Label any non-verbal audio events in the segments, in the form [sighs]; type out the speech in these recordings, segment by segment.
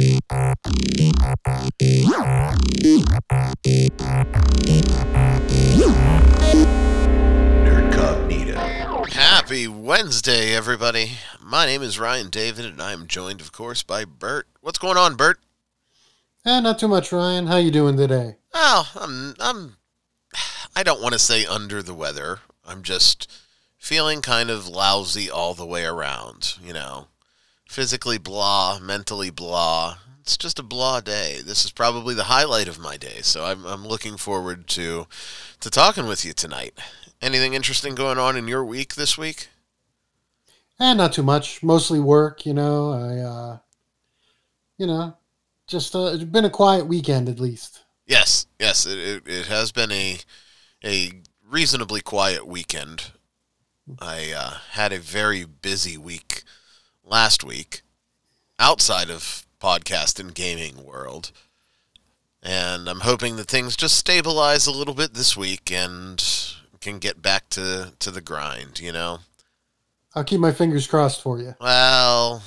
Nerdcognito. Happy Wednesday, everybody. My name is Ryan David, and I'm joined, of course, by Bert. What's going on, Bert? Eh, not too much, Ryan. How you doing today? Oh, I'm, I'm, I don't want to say under the weather. I'm just feeling kind of lousy all the way around, you know. Physically blah, mentally blah. It's just a blah day. This is probably the highlight of my day, so I'm, I'm looking forward to, to talking with you tonight. Anything interesting going on in your week this week? Eh, not too much. Mostly work, you know. I, uh, you know, just uh, it's been a quiet weekend at least. Yes, yes, it, it, it has been a a reasonably quiet weekend. I uh, had a very busy week last week outside of podcast and gaming world, and I'm hoping that things just stabilize a little bit this week and can get back to to the grind. You know. I'll keep my fingers crossed for you. Well,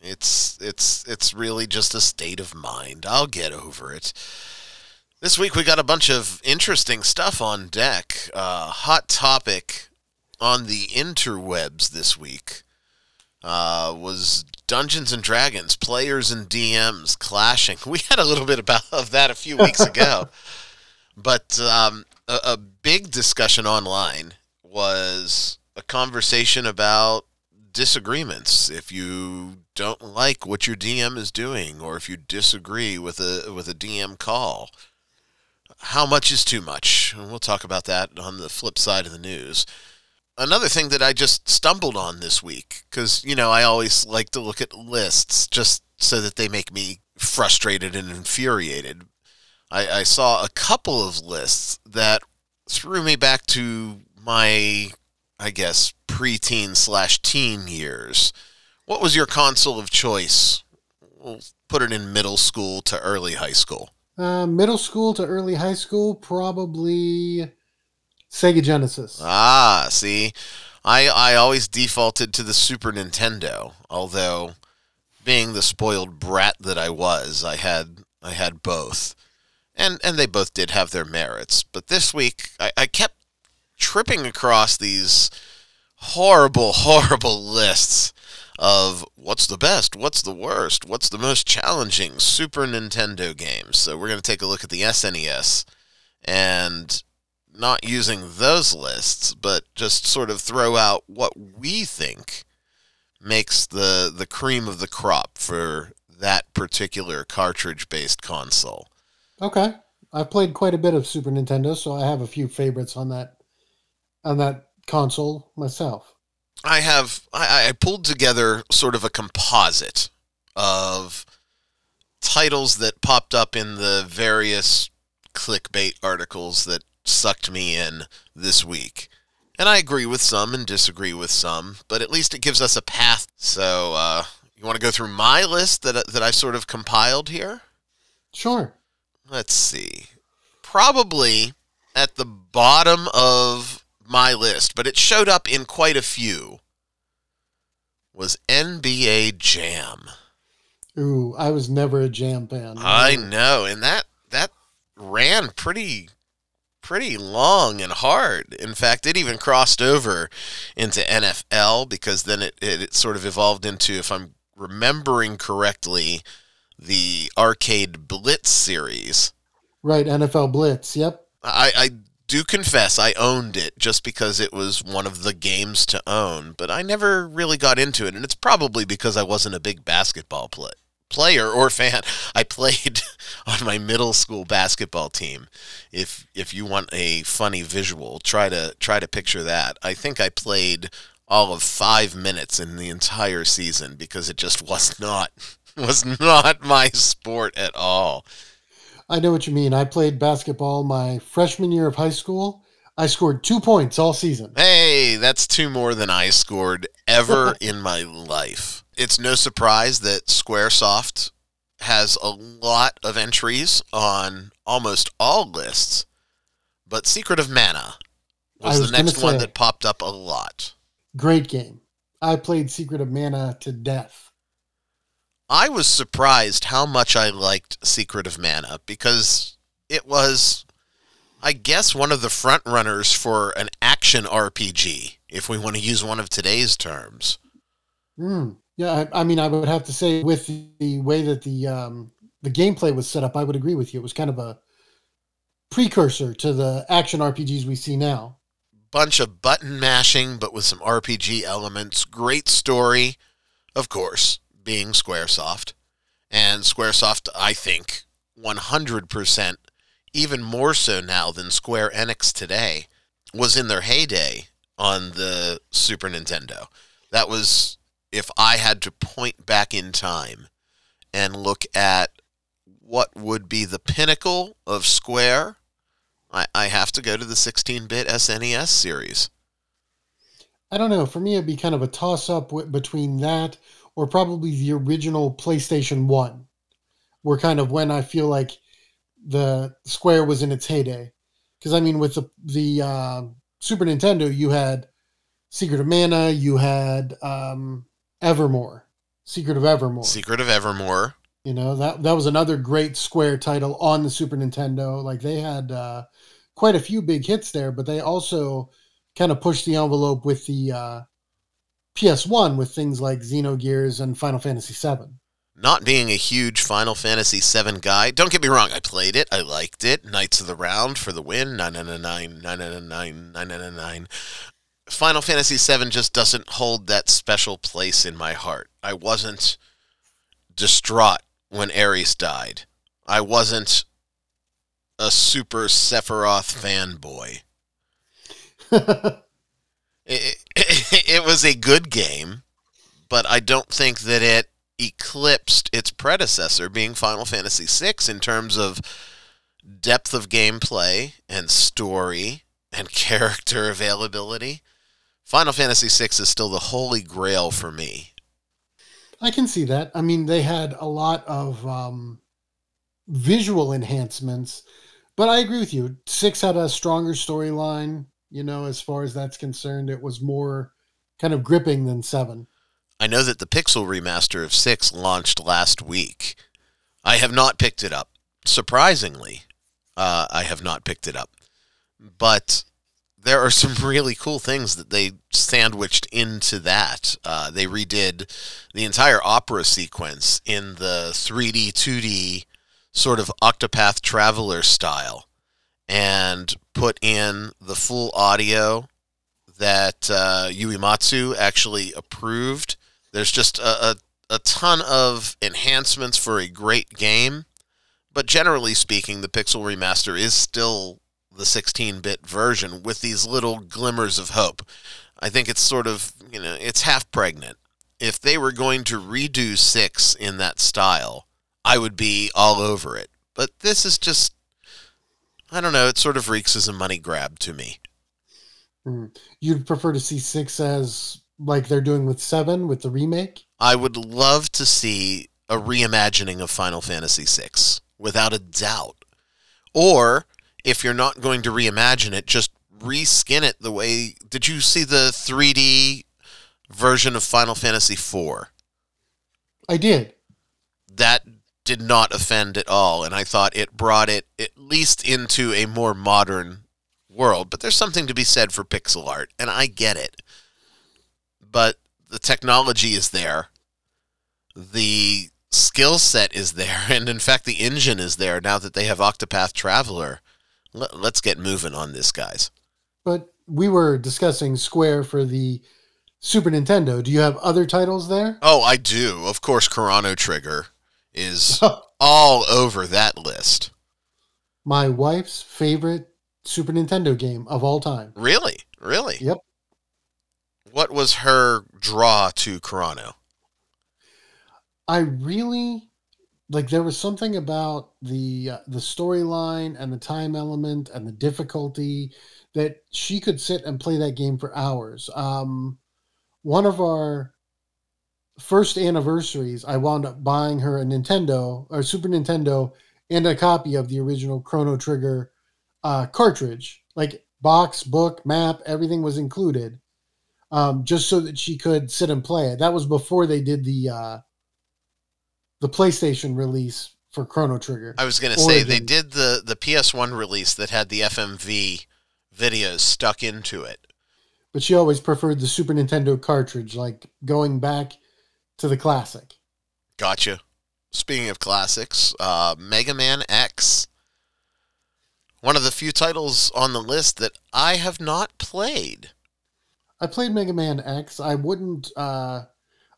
it's it's it's really just a state of mind. I'll get over it. This week we got a bunch of interesting stuff on deck. Uh, hot topic on the interwebs this week uh, was Dungeons and Dragons players and DMs clashing. [laughs] We had a little bit about of that a few weeks ago, [laughs] but um, a, a big discussion online was a conversation about disagreements. If you don't like what your DM is doing, or if you disagree with a with a DM call, how much is too much? And we'll talk about that on the flip side of the news. Another thing that I just stumbled on this week, because you know I always like to look at lists just so that they make me frustrated and infuriated. I, I saw a couple of lists that threw me back to my I guess, preteen slash teen years. What was your console of choice? We'll put it in middle school to early high school. Uh, middle school to early high school, probably Sega Genesis. Ah, see, I I always defaulted to the Super Nintendo. Although, being the spoiled brat that I was, I had I had both, and and they both did have their merits. But this week, I, I kept tripping across these horrible, [laughs] horrible lists of what's the best, what's the worst, what's the most challenging Super Nintendo games. So we're going to take a look at the SNES and not using those lists, but just sort of throw out what we think makes the the cream of the crop for that particular cartridge based console. Okay. I've played quite a bit of Super Nintendo, so I have a few favorites on that on that console myself. I have I, I pulled together sort of a composite of titles that popped up in the various clickbait articles that sucked me in this week. And I agree with some and disagree with some, but at least it gives us a path. So, uh, you want to go through my list that that I sort of compiled here? Sure. Let's see. Probably at the bottom of my list, but it showed up in quite a few. Was NBA Jam. Ooh, I was never a Jam fan. I know, and that that ran pretty pretty long and hard. In fact, it even crossed over into NFL because then it, it, it sort of evolved into, if I'm remembering correctly, the arcade Blitz series. Right, NFL Blitz. Yep. I, I do confess I owned it just because it was one of the games to own, but I never really got into it, and it's probably because I wasn't a big basketball play, player or fan. I played [laughs] on my middle school basketball team. If if you want a funny visual, try to try to picture that. I think I played all of five minutes in the entire season because it just was not [laughs] was not my sport at all. I know what you mean. I played basketball my freshman year of high school. I scored two points all season. Hey, that's two more than I scored ever [laughs] in my life. It's no surprise that Squaresoft has a lot of entries on almost all lists, but Secret of Mana was, was the next gonna one that popped up a lot. Great game. I played Secret of Mana to death. I was surprised how much I liked Secret of Mana because it was, I guess, one of the front runners for an action RPG, if we want to use one of today's terms. Mm. Yeah, I, I, mean, I would have to say, with the way that the um, the gameplay was set up, I would agree with you. It was kind of a precursor to the action RPGs we see now. Bunch of button mashing, but with some RPG elements. Great story, of course being Squaresoft. And Squaresoft, I think, 100%, even more so now than Square Enix today, was in their heyday on the Super Nintendo. That was, if I had to point back in time and look at what would be the pinnacle of Square, I, I have to go to the 16 bit SNES series. I don't know. For me, it'd be kind of a toss up between that or probably the original PlayStation 1 were kind of when I feel like the Square was in its heyday. Because I mean, with the the uh, Super Nintendo, you had Secret of Mana, you had um, Evermore, Secret of Evermore, Secret of Evermore. You know that that was another great Square title on the Super Nintendo. Like they had uh, quite a few big hits there, but they also kind of pushed the envelope with the uh, PS1 with things like Xenogears and Final Fantasy VII. Not being a huge Final Fantasy VII guy, don't get me wrong, I played it, I liked it. Knights of the Round for the win, 999, 999, 999. Final Fantasy VII just doesn't hold that special place in my heart. I wasn't distraught when Aeris died. I wasn't a super Sephiroth fanboy. [laughs] it, it, it was a good game, but I don't think that it eclipsed its predecessor, being Final Fantasy VI, in terms of depth of gameplay and story and [laughs] character availability. Final Fantasy VI is still the holy grail for me. I can see that. I mean, they had a lot of um, visual enhancements, but I agree with you. Six had a stronger storyline you know, as far as that's concerned. It was more kind of gripping than seven. I know that the Pixel remaster of six launched last week. I have not picked it up. Surprisingly, uh, I have not picked it up. But there are some really cool things that they sandwiched into that. Uh, they redid the entire opera sequence in the 3D, 2D sort of Octopath Traveler style and put in the full audio that uh, Uematsu actually approved. There's just a, a, a ton of enhancements for a great game, but generally speaking, the Pixel Remaster is still the 16 bit version with these little glimmers of hope. I think it's sort of, you know, it's half pregnant. If they were going to redo 6 in that style, I would be all over it. But this is just I don't know. It sort of reeks as a money grab to me. Mm. You'd prefer to see six as like they're doing with seven with the remake? I would love to see a reimagining of Final Fantasy VI, without a doubt. Or if you're not going to reimagine it, just reskin it the way. Did you see the 3D version of Final Fantasy IV? I did. That did not offend at all, and I thought it brought it at least into a more modern world. But there's something to be said for pixel art, and I get it. But the technology is there, the skill set is there, [laughs] and in fact, the engine is there now that they have Octopath Traveler. Let's get moving on this, guys. But we were discussing Square for the Super Nintendo. Do you have other titles there? Oh, I do. Of course, Chrono Trigger is [laughs] all over that list. My wife's favorite Super Nintendo game of all time. Really? Really? Yep. What was her draw to Chrono? I really like there was something about the uh, the storyline and the time element and the difficulty that she could sit and play that game for hours. Um, one of our first anniversaries, I wound up buying her a Nintendo or Super Nintendo and a copy of the original Chrono Trigger uh, cartridge, like box, book, map, everything was included, um, just so that she could sit and play it. That was before they did the uh, the PlayStation release for Chrono Trigger. I was going to say they did the the PS1 release that had the FMV videos stuck into it. But she always preferred the Super Nintendo cartridge, like going back to the classic. Gotcha. Speaking of classics, uh, Mega Man X. One of the few titles on the list that I have not played. I played Mega Man X. I wouldn't uh,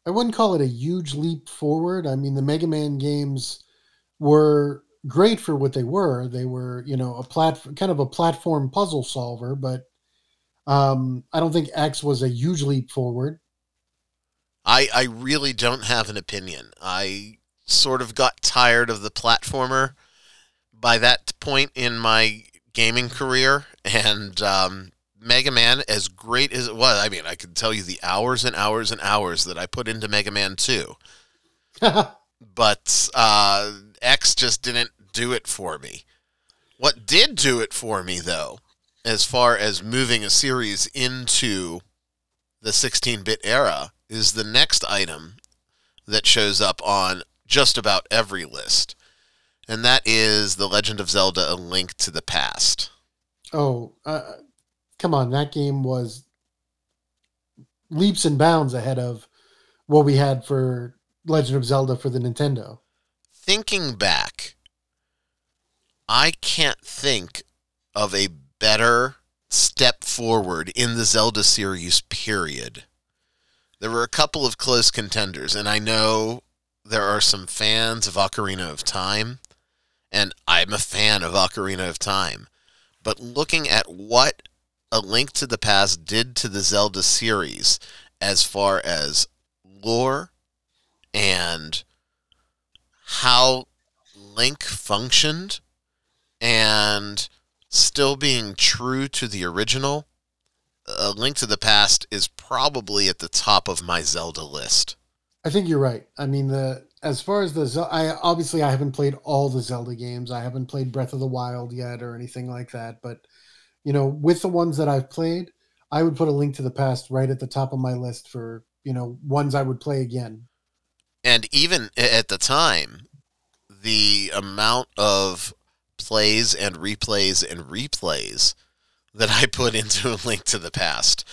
I wouldn't call it a huge leap forward. I mean, the Mega Man games were great for what they were. They were, you know, a plat kind of a platform puzzle solver, but um, I don't think X was a huge leap forward. I I really don't have an opinion. I sort of got tired of the platformer by that point in my gaming career, and um, Mega Man, as great as it was, I mean, I could tell you the hours and hours and hours that I put into Mega Man 2. [laughs] but uh, X just didn't do it for me. What did do it for me, though, as far as moving a series into the 16 bit era, is the next item that shows up on just about every list. And that is The Legend of Zelda A Link to the Past. Oh, uh, come on. That game was leaps and bounds ahead of what we had for Legend of Zelda for the Nintendo. Thinking back, I can't think of a better step forward in the Zelda series, period. There were a couple of close contenders, and I know there are some fans of Ocarina of Time, and I'm a fan of Ocarina of Time. But looking at what A Link to the Past did to the Zelda series as far as lore and how Link functioned and still being true to the original, A Link to the Past is probably at the top of my Zelda list. I think you're right. I mean, the as far as the I obviously I haven't played all the Zelda games. I haven't played Breath of the Wild yet or anything like that. But you know, with the ones that I've played, I would put a Link to the Past right at the top of my list for you know ones I would play again. And even at the time, the amount of plays and replays and replays that I put into a Link to the Past,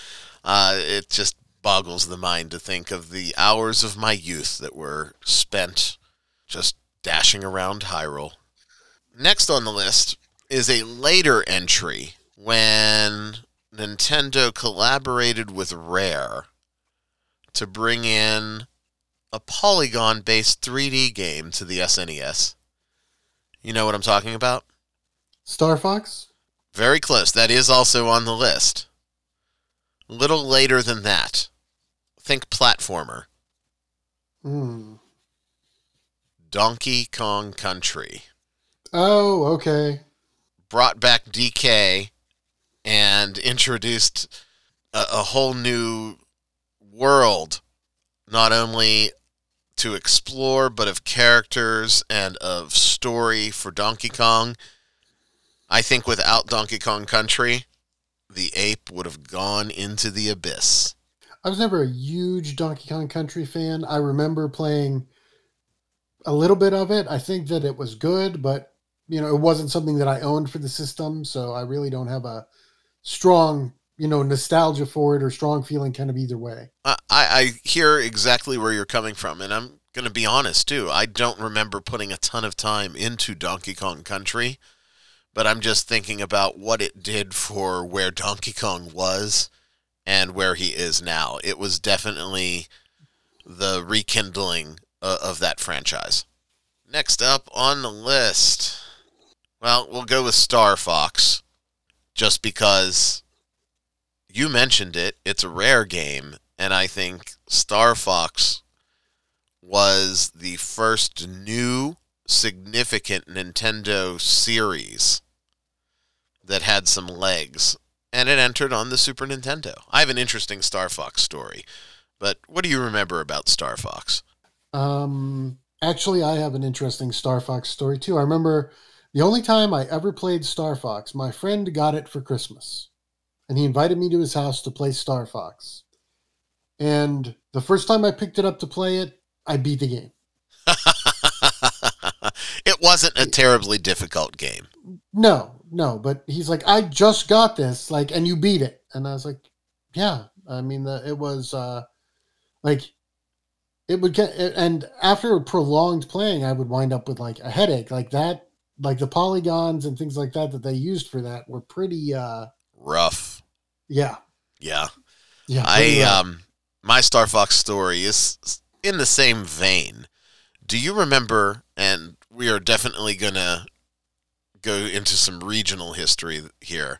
uh, it just boggles the mind to think of the hours of my youth that were spent just dashing around Hyrule. Next on the list is a later entry when Nintendo collaborated with Rare to bring in a polygon based 3D game to the SNES. You know what I'm talking about? Star Fox? Very close. That is also on the list. A little later than that think platformer. Hmm. Donkey Kong Country. Oh, okay. Brought back DK and introduced a, a whole new world, not only to explore, but of characters and of story for Donkey Kong. I think without Donkey Kong Country, the ape would have gone into the abyss. I was never a huge Donkey Kong Country fan. I remember playing a little bit of it. I think that it was good, but you know, it wasn't something that I owned for the system, so I really don't have a strong, you know, nostalgia for it or strong feeling kind of either way. I, I hear exactly where you're coming from, and I'm to be honest too. I don't remember putting a ton of time into Donkey Kong Country, but I'm just thinking about what it did for where Donkey Kong was and where he is now. It was definitely the rekindling of that franchise. Next up on the list, well, we'll go with Star Fox, just because you mentioned it. It's a rare game, and I think Star Fox was the first new significant Nintendo series that had some legs and it entered on the Super Nintendo. I have an interesting Star Fox story, but what do you remember about Star Fox? Um, actually, I have an interesting Star Fox story too. I remember the only time I ever played Star Fox, my friend got it for Christmas, and he invited me to his house to play Star Fox. And the first time I picked it up to play it, I beat the game. [laughs] It wasn't a terribly difficult game. No, no, but he's like, I just got this, like, and you beat it, and I was like, yeah. I mean, the, it was uh, like it would get, and after prolonged playing, I would wind up with like a headache, like that, like the polygons and things like that that they used for that were pretty uh rough. Yeah, Yeah. yeah. I rough. um my Star Fox story is in the same vein. Do you remember and we are definitely going to go into some regional history here.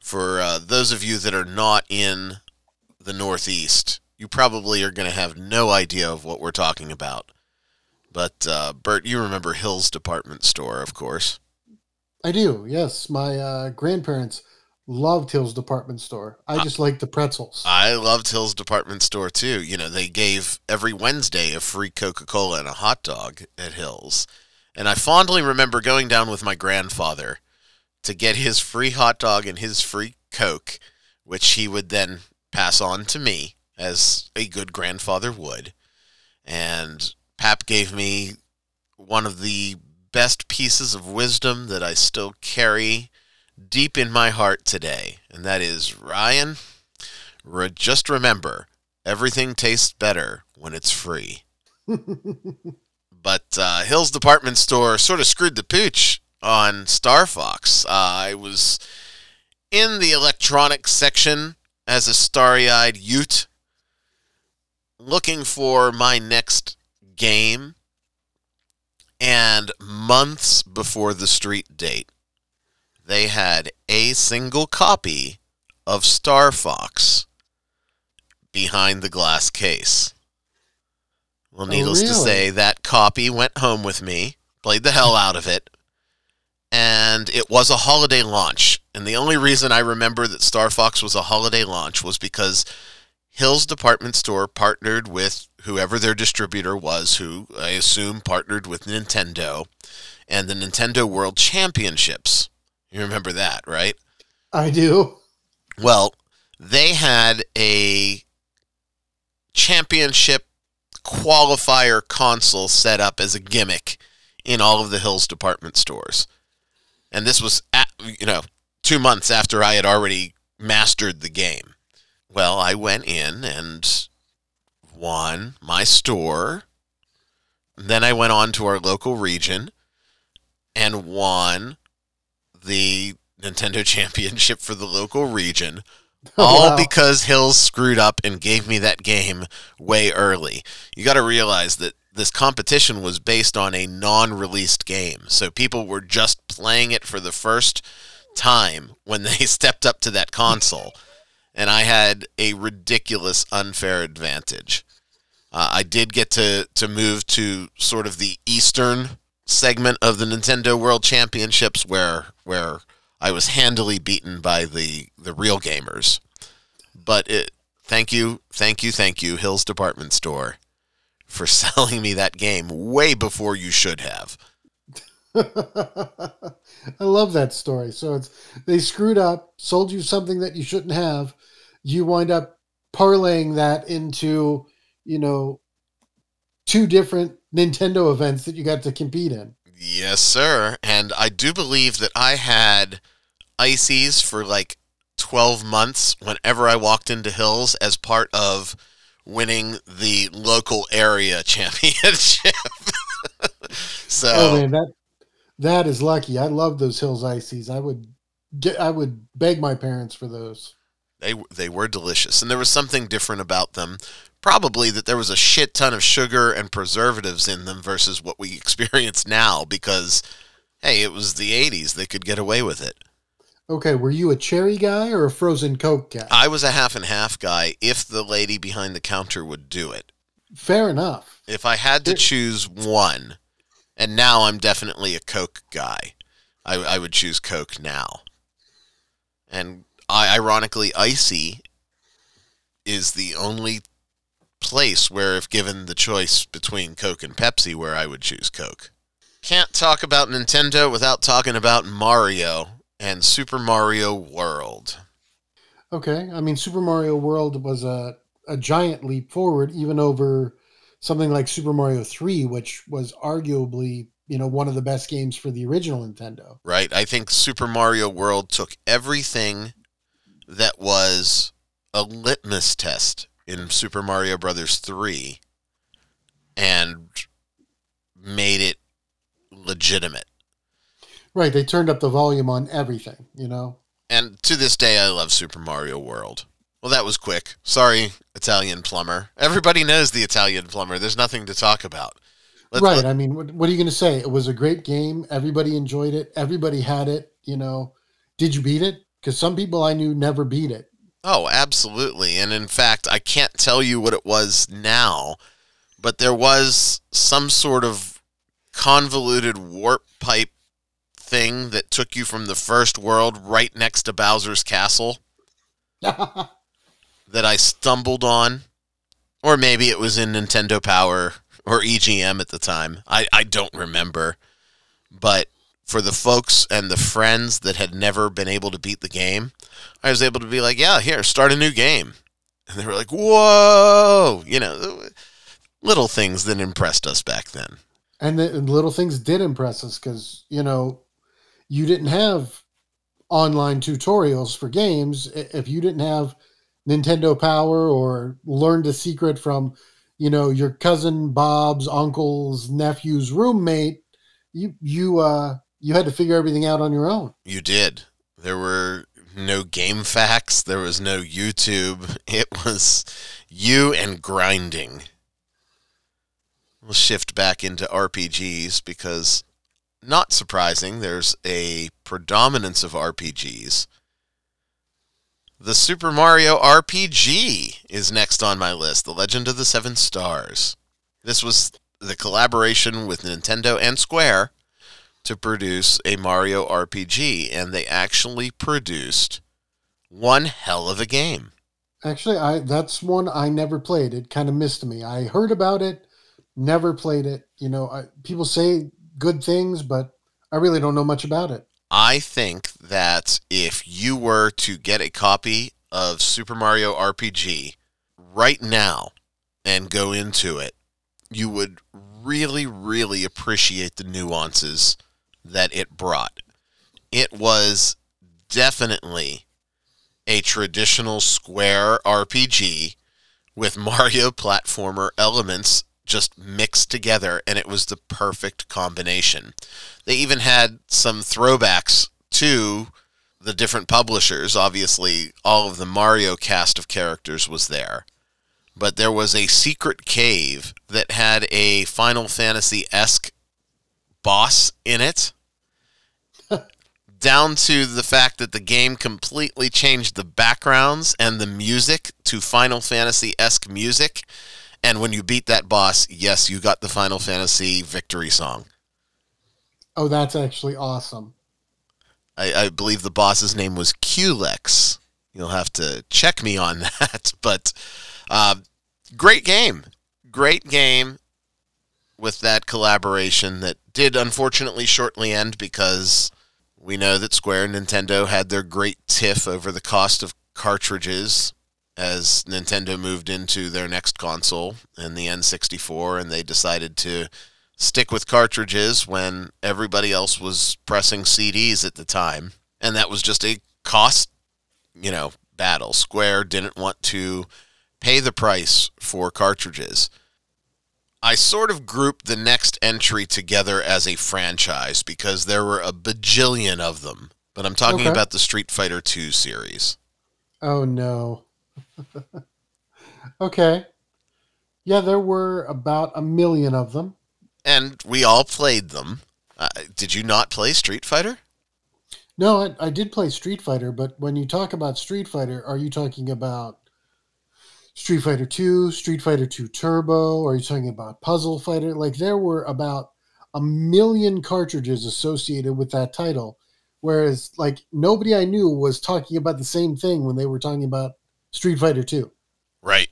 For uh, those of you that are not in the Northeast, you probably are going to have no idea of what we're talking about. But uh, Bert, you remember Hill's department store, of course. I do. Yes, my uh, grandparents loved Hill's department store. I just like the pretzels. I loved Hill's department store too. You know, they gave every Wednesday a free Coca Cola and a hot dog at Hill's. And I fondly remember going down with my grandfather to get his free hot dog and his free Coke, which he would then pass on to me, as a good grandfather would. And Pap gave me one of the best pieces of wisdom that I still carry deep in my heart today. And that is Ryan, re- just remember everything tastes better when it's free. [laughs] But uh, Hill's department store sort of screwed the pooch on Star Fox. Uh, I was in the electronics section as a starry eyed Ute looking for my next game. And months before the street date, they had a single copy of Star Fox behind the glass case. Well, Oh, needless to say, that copy went home with me, played the hell out of it, and it was a holiday launch. And the only reason I remember that Star Fox was a holiday launch was because Hill's department store partnered with whoever their distributor was, who I assume partnered with Nintendo, and the Nintendo World Championships. You remember that, right? I do. Well, they had a championship qualifier console set up as a gimmick in all of the Hills department stores. And this was, at, you know, two months after I had already mastered the game. Well, I went in and won my store. Then I went on to our local region and won the Nintendo [laughs] Championship for the local region [laughs] oh, all Wow. because Hills screwed up and gave me that game way early. You got to realize that this competition was based on a non released game. So people were just playing it for the first time when they [laughs] stepped up to that console. And I had a ridiculous unfair advantage. Uh, I did get to, to move to sort of the eastern segment of the Nintendo World Championships where where I was handily beaten by the the real gamers. But it thank you, thank you, thank you, Hills Department Store for [laughs] selling me that game way before you should have. [laughs] I love that story. So it's they screwed up, sold you something that you shouldn't have. You wind up parlaying that into, you know, two different Nintendo events that you got to compete in. Yes, sir. And I do believe that I had ices for like 12 months whenever I walked into Hills as part of winning the local area [laughs] championship. [laughs] so Oh man, that that is lucky. I love those Hills ices. I would get I would beg my parents for those. they they were delicious and there was something different about them. Probably that there was a shit ton of sugar and preservatives in them versus what we [laughs] experience now because hey, it was the 80s. They could get away with it. Okay, were you a cherry guy or a frozen Coke guy? I was a half and half guy if the lady behind the counter would do it. Fair enough. If I had to choose one, and now I'm definitely a Coke guy, I, I would choose Coke now. And I, ironically, Icy is the only place where, if given the choice between Coke and Pepsi, where I would choose Coke. Can't talk about Nintendo without talking about Mario and Super Mario World. Okay, I mean Super Mario World was a a giant leap forward, even over something like Super Mario Three, which was arguably you know one of the best games for the original Nintendo. Right. I think Super Mario World took everything that was a litmus test in Super Mario Brothers 3 and made it legitimate. Right, they turned up the volume on everything, you know. And to this day I love Super Mario World. Well, that was quick. Sorry, Italian plumber. Everybody knows the Italian plumber. There's nothing to talk about. Let's, right. Let, I mean, what, what are you going to say? It was a great game. Everybody enjoyed it. Everybody had it. You know, did you beat it? Because some people I knew never beat it. Oh, absolutely. And in fact, I can't tell you what it was now, but there was some sort of convoluted warp pipe thing that took you from the first world right next to Bowser's castle [laughs] that I stumbled on. Or maybe it was in Nintendo Power or EGM at the time. I, I don't remember. But for the folks and the friends that had never been able to beat the game, I was able to be like, yeah, here, start a new game. And they were like, whoa, you know, little things that impressed us back then. And the little things did impress us because, you know, you didn't have online tutorials for games. If you didn't have Nintendo Power or learned a secret from you know your cousin Bob's uncle's nephew's roommate, you you uh you had to figure everything out on your own. You did. There were no GameFAQs, There was no YouTube. [laughs] It was you and grinding. We'll shift back into RPGs because, not surprising, there's a predominance of RPGs the Super Mario RPG is next on my list The Legend of the Seven Stars. This was the collaboration with Nintendo and Square to produce a Mario RPG, and they actually produced one hell of a game. Actually, I that's one I never played. It kind of missed me. I heard about it, never played it. You know, I, people say good things, but I really don't know much about it. I think that if you were to get a copy of Super Mario RPG right now and go into it, you would really, really appreciate the nuances that it brought. It was definitely a traditional square RPG with Mario platformer elements just mixed together, and it was the perfect combination. They even had some throwbacks to the different publishers. Obviously, all of the Mario cast of characters was there. But there was a secret cave that had a Final Fantasy esque boss in it. down to the fact that the game completely changed the backgrounds and the music to Final Fantasy esque music and when you beat that boss, yes, you got the Final Fantasy victory song. Oh, that's actually awesome. I, I believe the boss's name was Culex. You'll have to check me on [laughs] that. But uh, great game. Great game with that collaboration that did unfortunately shortly end because we know that Square and Nintendo had their great tiff over the cost of cartridges as Nintendo moved into their next console and the N64, and they decided to stick with cartridges when everybody else was pressing CDs at the time. And that was just a cost, you know, battle. Square didn't want to pay the price for cartridges. I sort of grouped the next entry together as a franchise because there were a bajillion of them. But I'm talking okay. about the Street Fighter II series. Oh no. [laughs] okay. Yeah, there were about a million of them. And we all played them. Uh, did you not play Street Fighter? No, I, I did play Street Fighter, but when you talk about Street Fighter, are you talking about Street Fighter 2, Street Fighter 2 Turbo? Are you talking about Puzzle Fighter? Like, there were about a million cartridges associated with that title. Whereas, like, nobody I knew was talking about the same thing when they were talking about Street Fighter 2. Right.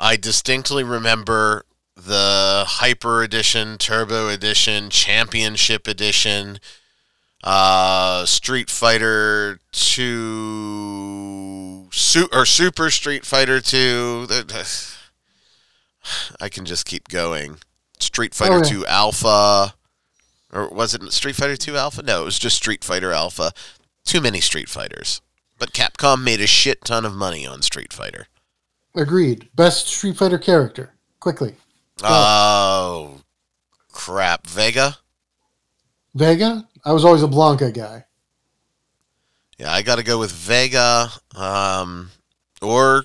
I distinctly remember the Hyper Edition, Turbo Edition, Championship Edition, uh, Street Fighter 2, su- or Super Street Fighter 2. I can just keep going. Street Fighter yeah. 2 Alpha. or was it Street Fighter 2 Alpha? No, it was just Street Fighter Alpha. Too many Street Fighters. But Capcom made a shit ton of money on Street Fighter. Agreed. Best Street Fighter character. Quickly. Oh, crap. Vega? Vega? I was always a Blanka guy. Yeah, I got to go with Vega um, or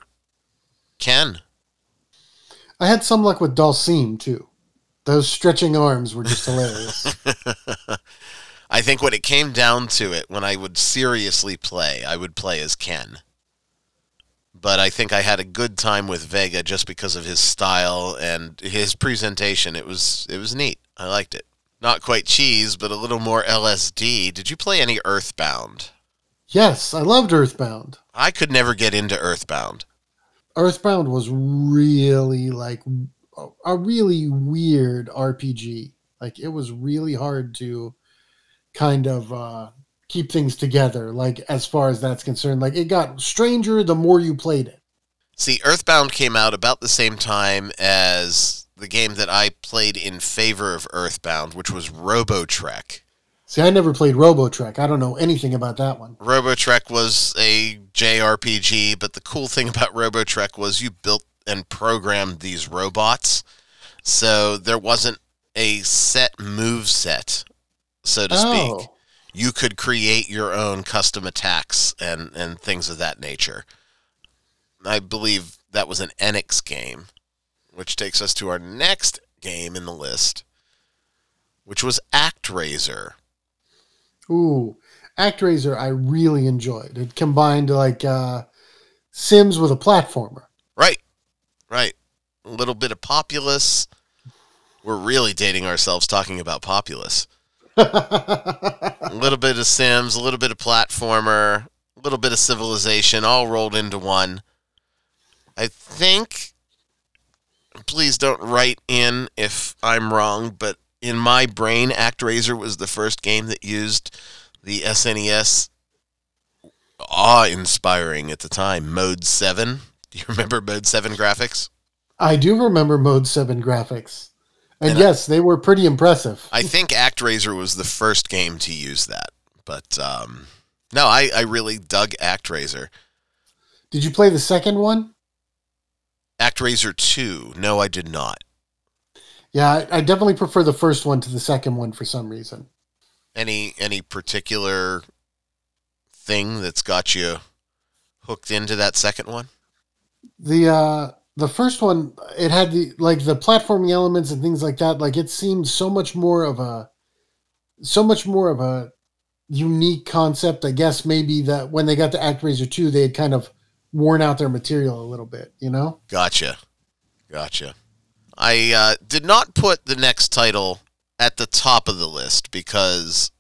Ken. I had some luck with Dhalsim, too. Those stretching arms were just hilarious. [laughs] I think when it came down to it, when I would seriously play, I would play as Ken. But I think I had a good time with Vega just because of his style and his presentation. It was it was neat. I liked it. Not quite cheese, but a little more LSD. Did you play any Earthbound? yes, I loved Earthbound. I could never get into Earthbound. Earthbound was really like a really weird RPG. Like it was really hard to kind of uh, keep things together. Like as far as that's concerned, like it got stranger the more you played it. See, Earthbound came out about the same time as the game that I played in favor of Earthbound, which was Robotrek. See, I never played Robotrek. I don't know anything about that one. Robotrek was a JRPG, but the cool thing about Robotrek was you built and programmed these robots. So there wasn't a set move set, so to speak. Oh, You could create your own custom attacks and, and things of that nature. I believe that was an Enix game, which takes us to our next game in the list, which was ActRaiser. ooh, ActRaiser, I really enjoyed. It combined like uh, Sims with a platformer. Right. Right. A little bit of Populous. We're really dating ourselves talking about Populous. [laughs] A little bit of Sims, a little bit of platformer, a little bit of civilization, all rolled into one. I think, please don't write in if I'm wrong, but in my brain, ActRaiser was the first game that used the SNES awe inspiring at the time, Mode 7. Do you remember Mode 7 graphics? I do remember Mode 7 graphics. And, And I- yes, they were pretty impressive. I think ActRaiser was the first game to use that. But um, no, I, I really dug ActRaiser. Did you play the second one? ActRaiser 2, no, I did not. Yeah, I, definitely prefer the first one to the second one for some reason. Any any particular thing that's got you hooked into that second one? The uh the first one it had the like the platforming elements and things like that like it seemed so much more of a so much more of a unique concept i guess maybe that when they got to actraiser 2 they had kind of worn out their material a little bit you know Gotcha. Gotcha. I uh, did not put the next title at the top of the list because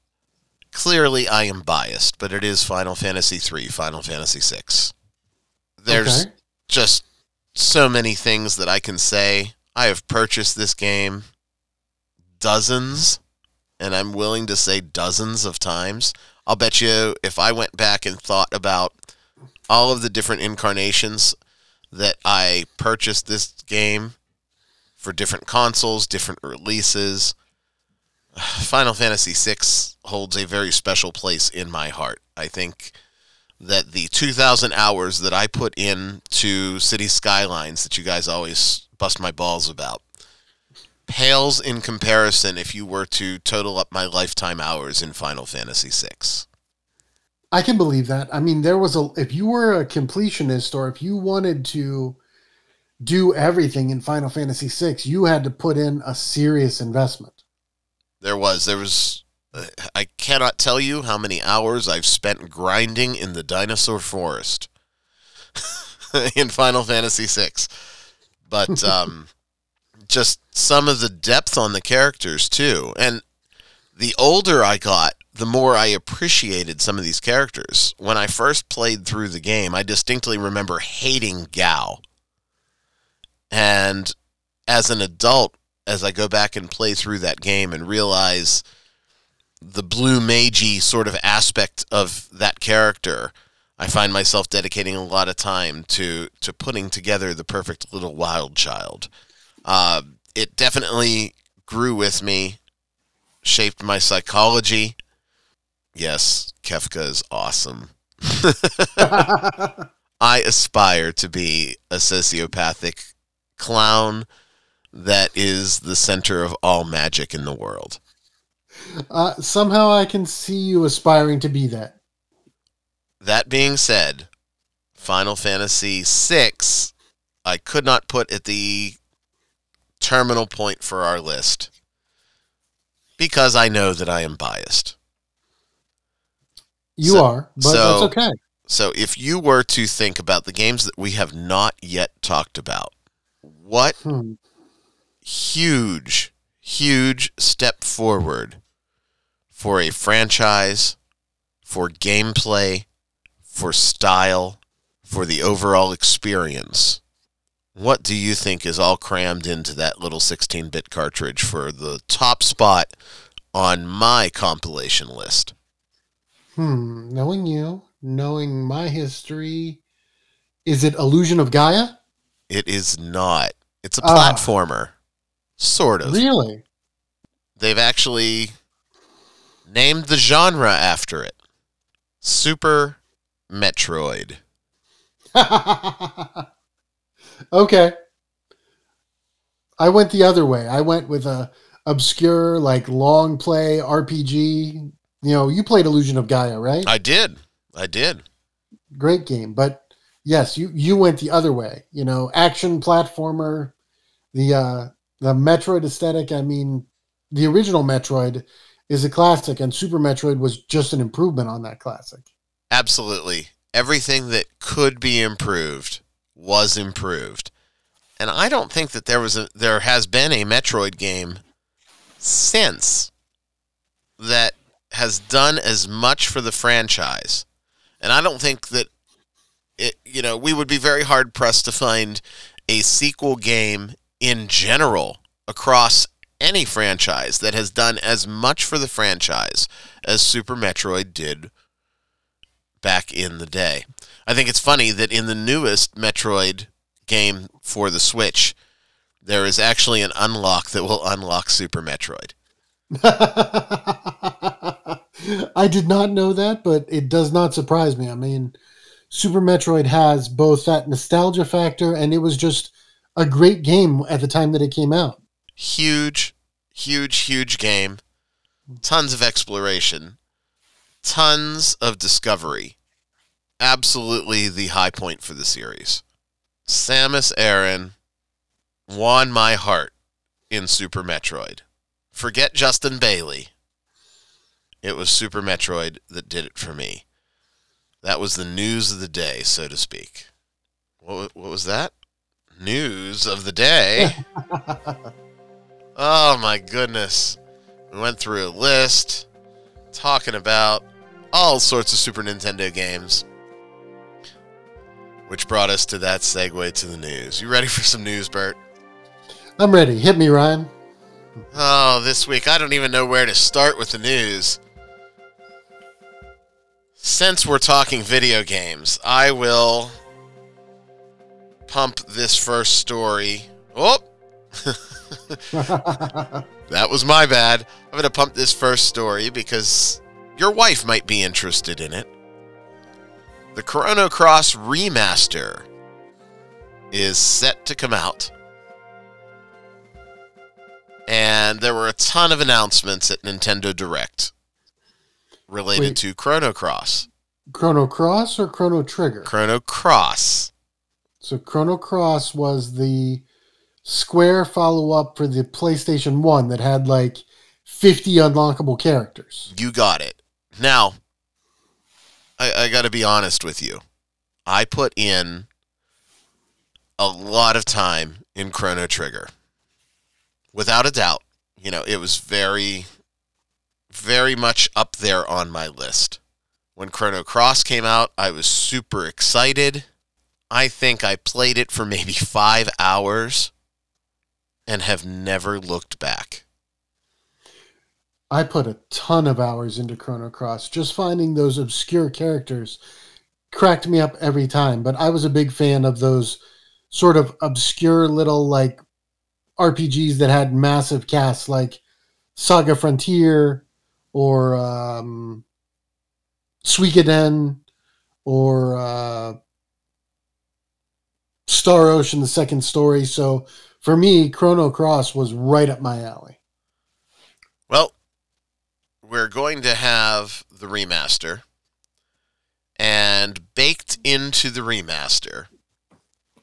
clearly I am biased, but it is Final Fantasy III, Final Fantasy VI. There's Okay. just so many things that I can say. I have purchased this game dozens, and I'm willing to say dozens of times. I'll bet you if I went back and thought about all of the different incarnations that I purchased this game for different consoles, different releases, [sighs] Final Fantasy VI holds a very special place in my heart. I think that the 2,000 hours that I put into City Skylines that you guys always bust my balls about pales in comparison if you were to total up my lifetime hours in Final Fantasy VI. I can believe that. I mean, there was a if you were a completionist or if you wanted to do everything in Final Fantasy VI, you had to put in a serious investment. There was, there was, uh, I cannot tell you how many hours I've spent grinding in the dinosaur forest [laughs] in Final Fantasy VI. But [laughs] um, just some of the depth on the characters, too. And the older I got, the more I appreciated some of these characters. When I first played through the game, I distinctly remember hating Gau. And as an adult, as I go back and play through that game and realize the blue magey sort of aspect of that character, I find myself dedicating a lot of time to to putting together the perfect little wild child. Uh, it definitely grew with me shaped my psychology. Yes, Kefka is awesome. [laughs] I aspire to be a sociopathic clown that is the center of all magic in the world. Uh, somehow I can see you aspiring to be that. That being said, Final Fantasy VI, I could not put at the terminal point for our list because I know that I am biased. You So- are, but so- that's okay. So if you were to think about the games that we have not yet talked about, what Hmm. huge, huge step forward for a franchise, for gameplay, for style, for the overall experience. What do you think is all crammed into that little 16 bit cartridge for the top spot on my compilation list? Hmm. Knowing you, knowing my history, is it Illusion of Gaia? It is not. It's a Ah. platformer. Sort of. Really? They've actually named the genre after it Super Metroid. [laughs] okay. I went the other way. I went with a obscure, like long play RPG. You know, you played Illusion of Gaia, right? I did. I did. Great game, but yes, you you went the other way. You know, action platformer, the uh the Metroid aesthetic. I mean, the original Metroid is a classic, and Super Metroid was just an improvement on that classic. Absolutely. Everything that could be improved was improved. And I don't think that there was a there has been a Metroid game since that has done as much for the franchise. And I don't think that it you know, we would be very hard pressed to find a sequel game in general across any franchise that has done as much for the franchise as Super Metroid did back in the day. I think it's funny that in the newest Metroid game for the Switch, there is actually an unlock that will unlock Super Metroid. [laughs] I did not know that, but it does not surprise me. I mean, Super Metroid has both that nostalgia factor, and it was just a great game at the time that it came out. Huge, huge, huge game. Tons of exploration. Tons of discovery. Absolutely the high point for the series. Samus Aran won my heart in Super Metroid. Forget Justin Bailey. It was Super Metroid that did it for me. That was the news of the day, so to speak. What, what was that? News of the day? [laughs] oh my goodness. We went through a list talking about all sorts of Super Nintendo games. Which brought us to that segue to the news. You ready for some news, Bert? I'm ready. Hit me, Ryan. Oh, this week I don't even know where to start with the news. Since we're talking video games, I will pump this first story. Oh, [laughs] that was my bad. I'm going to pump this first story because your wife might be interested in it. The Chrono Cross remaster is set to come out. And there were a ton of announcements at Nintendo Direct related Wait. to Chrono Cross. Chrono Cross or Chrono Trigger? Chrono Cross. So Chrono Cross was the Square follow up for the PlayStation 1 that had like 50 unlockable characters. You got it. Now, I, I got to be honest with you. I put in a lot of time in Chrono Trigger. Without a doubt. You know, it was very, very much up there on my list. When Chrono Cross came out, I was super excited. I think I played it for maybe [laughs] five hours and have never looked back. I put a ton of hours into Chrono Cross. Just finding those obscure characters cracked me up every time. But I was a big fan of those sort of obscure little like RPGs that had massive casts, like Saga Frontier or um, Suikoden or uh, Star Ocean, the second story. So for me, Chrono Cross was right up my alley. Well, we're going to have the remaster, and baked into the remaster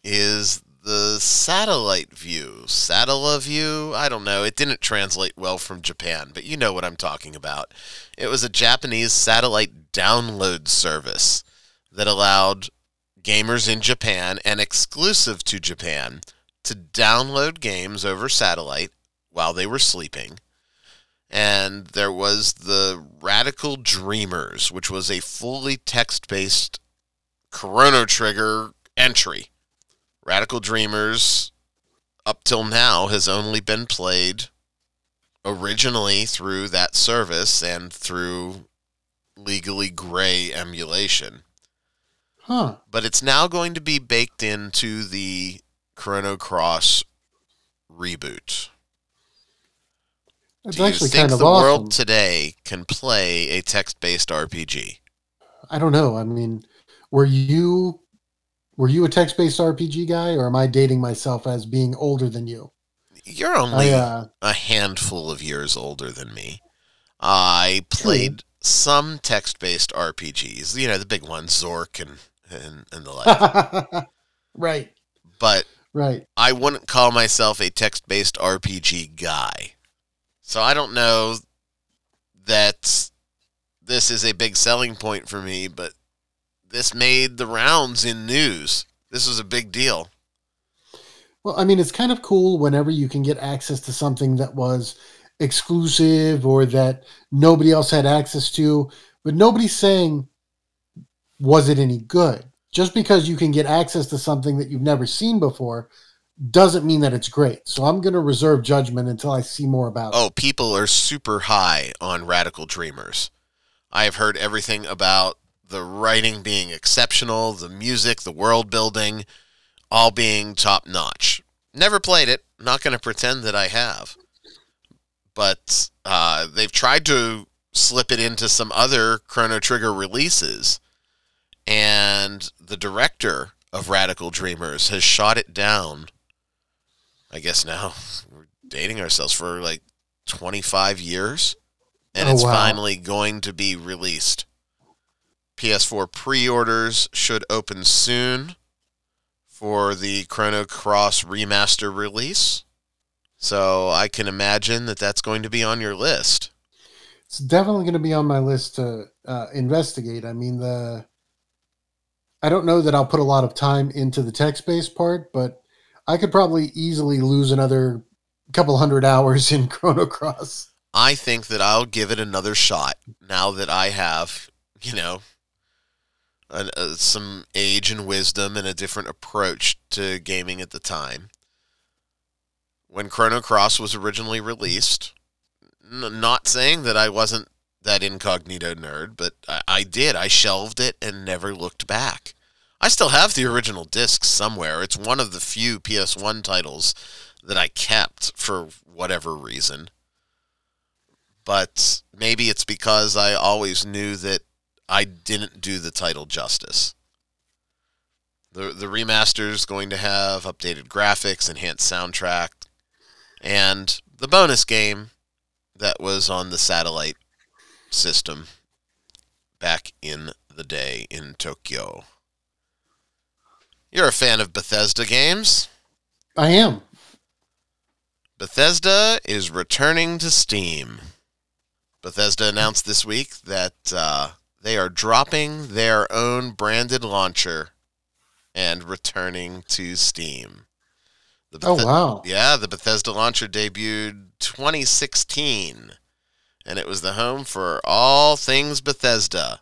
is the satellite view. Satellite view? I don't know. It didn't translate well from Japan, but you know what I'm talking about. It was a Japanese satellite download service that allowed gamers in Japan and exclusive to Japan to download games over satellite while they were sleeping. And there was the Radical Dreamers, which was a fully text based Chrono Trigger entry Radical Dreamers, up till now, has only been played originally through that service and through legally gray emulation. Huh. But it's now going to be baked into the Chrono Cross reboot. It's Do you actually think kind of the awesome. world today can play a text-based RPG? I don't know. I mean, were you were you a text-based RPG guy, or am I dating myself as being older than you? You're only I, uh, a handful of years older than me. I played some text-based RPGs, you know, the big ones, Zork and and, and the like. [laughs] right, but right. I wouldn't call myself a text-based RPG guy. So I don't know that this is a big selling point for me, but this made the rounds in news. This was a big deal. Well, I mean, it's kind of cool whenever you can get access to something that was exclusive or that nobody else had access to, but nobody's saying, was it any good? Just because you can get access to something that you've never seen before doesn't mean that it's great. So I'm going to reserve judgment until I see more about it. Oh, people are super high on Radical Dreamers. I have heard everything about the writing being exceptional, the music, the world building, all being top notch. Never played it. Not going to pretend that I have. But uh, they've tried to slip it into some other Chrono Trigger releases. And the director of Radical Dreamers has shot it down. I guess now we're dating ourselves for like 25 years. And Oh, it's wow. finally going to be released. PS4 pre orders should open soon for the Chrono Cross remaster release. So I can imagine that that's going to be on your list. It's definitely going to be on my list to uh, investigate. I mean, the I don't know that I'll put a lot of time into the text-based part, but I could probably easily lose another couple hundred hours in [laughs] Chrono Cross. I think that I'll give it another shot now that I have, you know, an, uh, some age and wisdom and a different approach to gaming at the time. When Chrono Cross was originally released, n- not saying that I wasn't that incognito nerd, but I, I did. I shelved it and never looked back. I still have the original disc somewhere. It's one of the few PS1 titles that I kept for whatever reason but maybe it's because I always knew that I didn't do the title justice. The the remaster is going to have updated graphics, enhanced soundtrack, and the bonus game that was on the satellite system back in the day in Tokyo. You're a fan of Bethesda games? I am. Bethesda is returning to Steam. Bethesda announced this week that uh, they are dropping their own branded launcher and returning to Steam. The Oh wow. Yeah, the Bethesda launcher debuted 2016, and it was the home for all things Bethesda.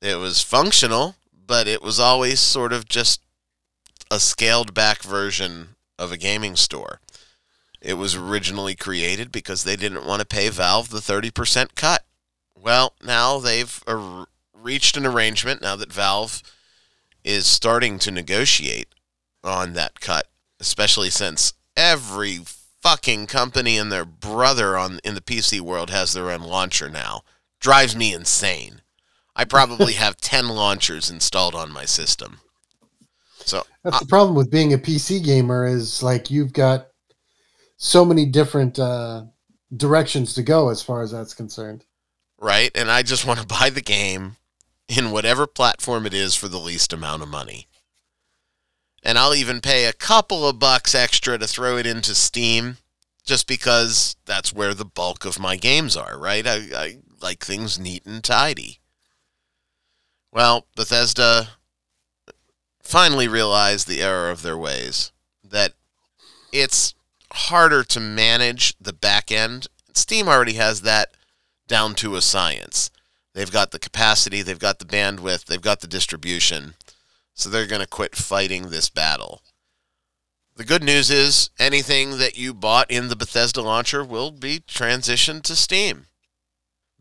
It was functional, but it was always sort of just a scaled back version of a gaming store. It was originally created because they didn't want to pay Valve the 30% cut. Well, now they've ar- reached an arrangement now that Valve is starting to negotiate on that cut, especially since every fucking company and their brother on in the PC world has their own launcher now. Drives me insane. I probably [laughs] have 10 launchers installed on my system. So That's the problem with being a PC gamer is like you've got so many different uh, directions to go as far as that's concerned. Right? And I just want to [laughs] buy the game in whatever platform it is for the least amount of money. And I'll even pay a couple of bucks extra to throw it into Steam just because that's where the bulk of my games are, right? I, I like things neat and tidy. Well, Bethesda finally realized the error of their ways, that it's harder to manage the back end. Steam already has that down to a science. They've got the capacity, they've got the bandwidth, they've got the distribution. So they're going to quit fighting this battle. The good news is anything that you bought in the Bethesda launcher will be transitioned to Steam.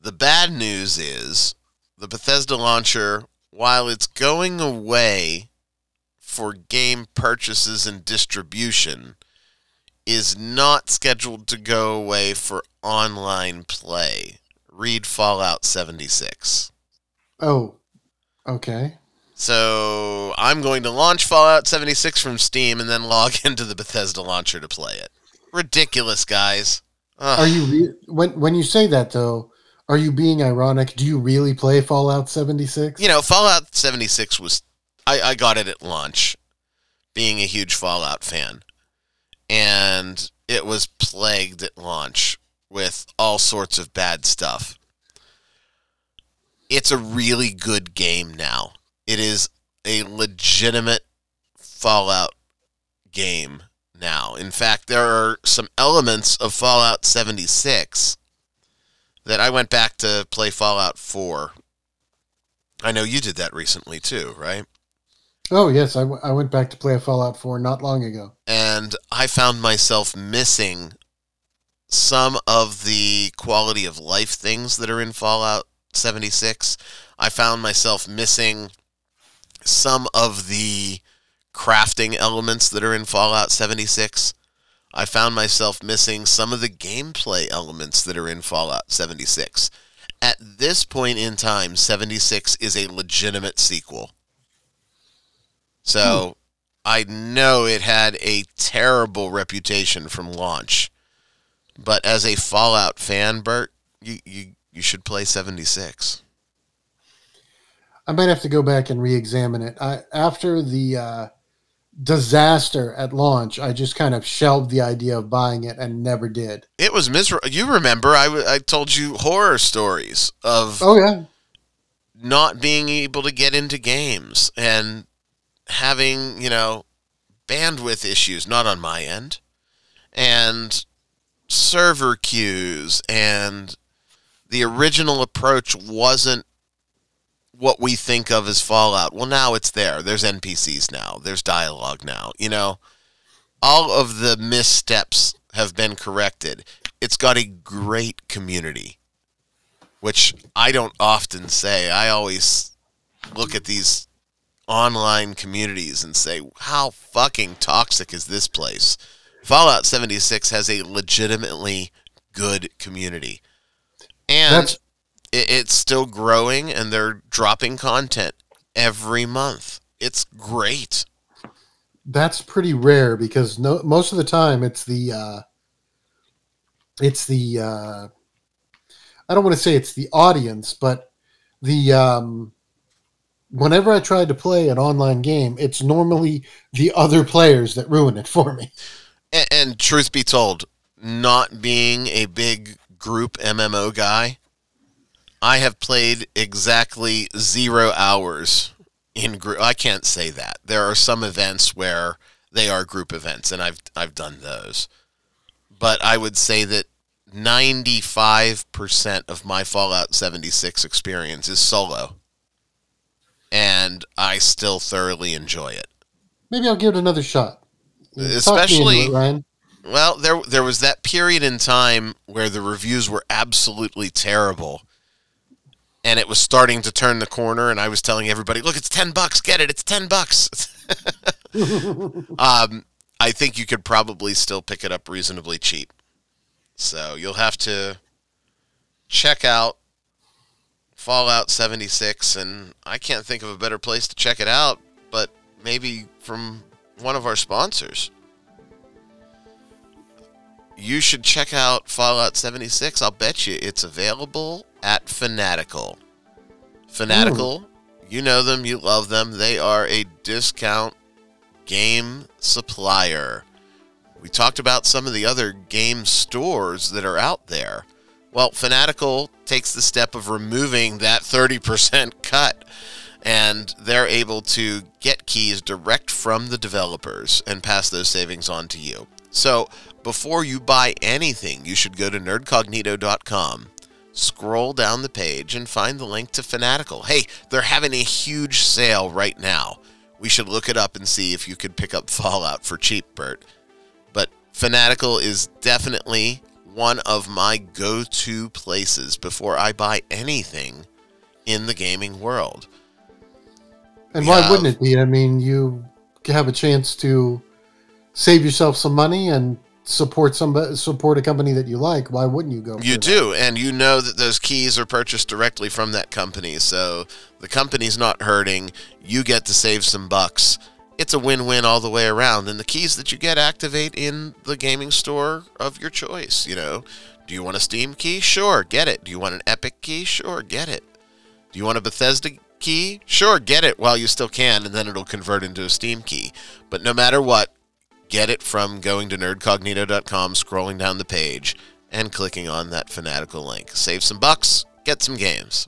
The bad news is the Bethesda launcher, while it's going away for game purchases and distribution, is not scheduled to go away for online play. Read Fallout 76. Oh, okay. So I'm going to launch Fallout 76 from Steam and then log [laughs] into the Bethesda launcher to play it. Ridiculous, guys. Ugh. Are you re- when when you say that though? Are you being ironic? Do you really play Fallout 76? you know, Fallout 76 was I, I got it at launch, being a huge Fallout fan. And it was plagued at launch with all sorts of bad stuff. It's a really good game now. It is a legitimate Fallout game now. In fact, there are some elements of Fallout 76 that I went back to play Fallout 4 I know you did that recently too, right? Oh yes, I, w- I went back to play a Fallout 4 not long ago. And I found myself missing some of the quality of life things that are in Fallout 76. I found myself missing some of the crafting elements that are in Fallout 76. I found myself missing some of the gameplay elements that are in Fallout 76. At this point in time, 76 is a legitimate sequel. So hmm. I know it had a terrible reputation from launch. But as a Fallout fan, Bert, you, you, you should play 76. I might have to go back and re-examine it. I, after the uh, disaster at launch, I just kind of shelved the idea of buying it and never did. It was miserable. You remember, I, w- I told you horror stories of Oh yeah, not being able to get into games and having, you know, bandwidth issues, not on my end, and server queues, and the original approach wasn't what we think of as Fallout. Well, now it's there. There's NPCs now, there's dialogue now, you know. All of the missteps have been corrected. It's got a great community which I don't often say. I always look at these online communities and say, how fucking toxic is this place? Fallout 76 has a legitimately good community. And That's- it's still growing and they're dropping content every month. It's great. that's pretty rare because no, most of the time it's the uh, it's the uh, I don't want to say it's the audience, but the um, whenever I try to play an online game, it's normally the other players that ruin it for me. And, and truth be told, not being a big group MMO guy, I have played exactly zero hours in group. I can't say that. There are some events where they are group events, and I've I've done those. But I would say that ninety five percent of my Fallout seventy six experience is solo, and I still thoroughly enjoy it. Maybe I'll give it another shot. Especially- it. Well, there there was that period in time where the reviews were absolutely terrible. And it was starting to turn the corner and I was telling everybody, "Look, it's 10 bucks, get it. It's 10 bucks." [laughs] um, I think you could probably still pick it up reasonably cheap. So you'll have to check out Fallout 76, and I can't think of a better place to check it out, but maybe from one of our sponsors. You should check out Fallout 76. I'll bet you it's available at Fanatical. Fanatical, you know them, you love them. They are a discount game supplier. We talked about some of the other game stores that are out there. Well, Fanatical takes the step of removing that 30% cut, and they're able to get keys direct from the developers and pass those savings on to you. So, before you buy anything, you should go to nerdcognito.com, scroll down the page, and find the link to Fanatical. Hey, they're having a huge sale right now. We should look it up and see if you could pick up Fallout for cheap, Bert. But Fanatical is definitely one of my go to places before I buy anything in the gaming world. And why have- wouldn't it be? I mean, you have a chance to save yourself some money and support some support a company that you like. Why wouldn't you go? You for that? do, and you know that those keys are purchased directly from that company, so the company's not hurting. You get to save some bucks. It's a win win all the way around, and the keys that you get activate in the gaming store of your choice. You know, do you want a Steam key? Sure, get it. Do you want an Epic key? Sure, get it. Do you want a Bethesda key? Sure, get it while you still can, and then it'll convert into a Steam key. But no matter what, get it from going to nerdcognito.com, scrolling down the page, and clicking on that fanatical link. Save some bucks, get some games.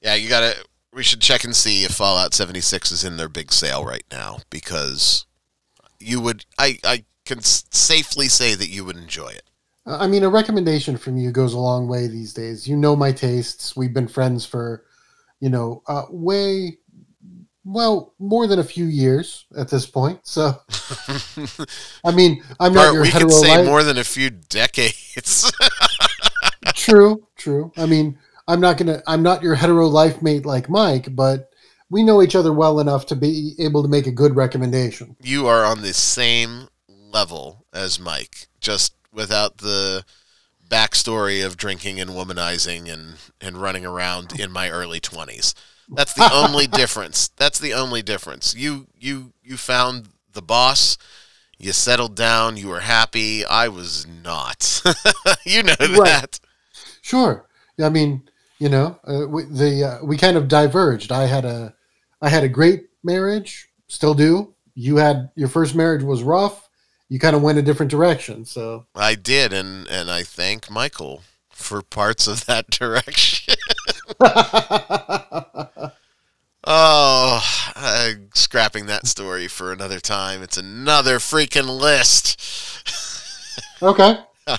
Yeah, you gotta. We should check and see if Fallout 76 is in their big sale right now because you would. I I can safely say that you would enjoy it. I mean, a recommendation from you goes a long way these days. You know my tastes. We've been friends for, you know, uh, way, well, more than a few years at this point. So, [laughs] I mean, I'm not Bart, your we hetero could say life- more than a few decades. [laughs] true, true. I mean, I'm not gonna. I'm not your hetero life mate like Mike, but we know each other well enough to be able to make a good recommendation. you are on the same level as Mike, just without the backstory of drinking and womanizing and, and running around in my early twenties. That's the [laughs] only difference. That's the only difference. You you you found the boss. You settled down. You were happy. I was not. [laughs] you know Right. that. Sure. I mean, you know, uh, we, the uh, we kind of diverged. I had a I had a great marriage, still do. You had your first marriage was rough. You kind of went a different direction. So I did, and and I thank Michael for parts of that [laughs] direction. [laughs] Oh, I'm scrapping that story for another time. It's another freaking list. okay. [laughs]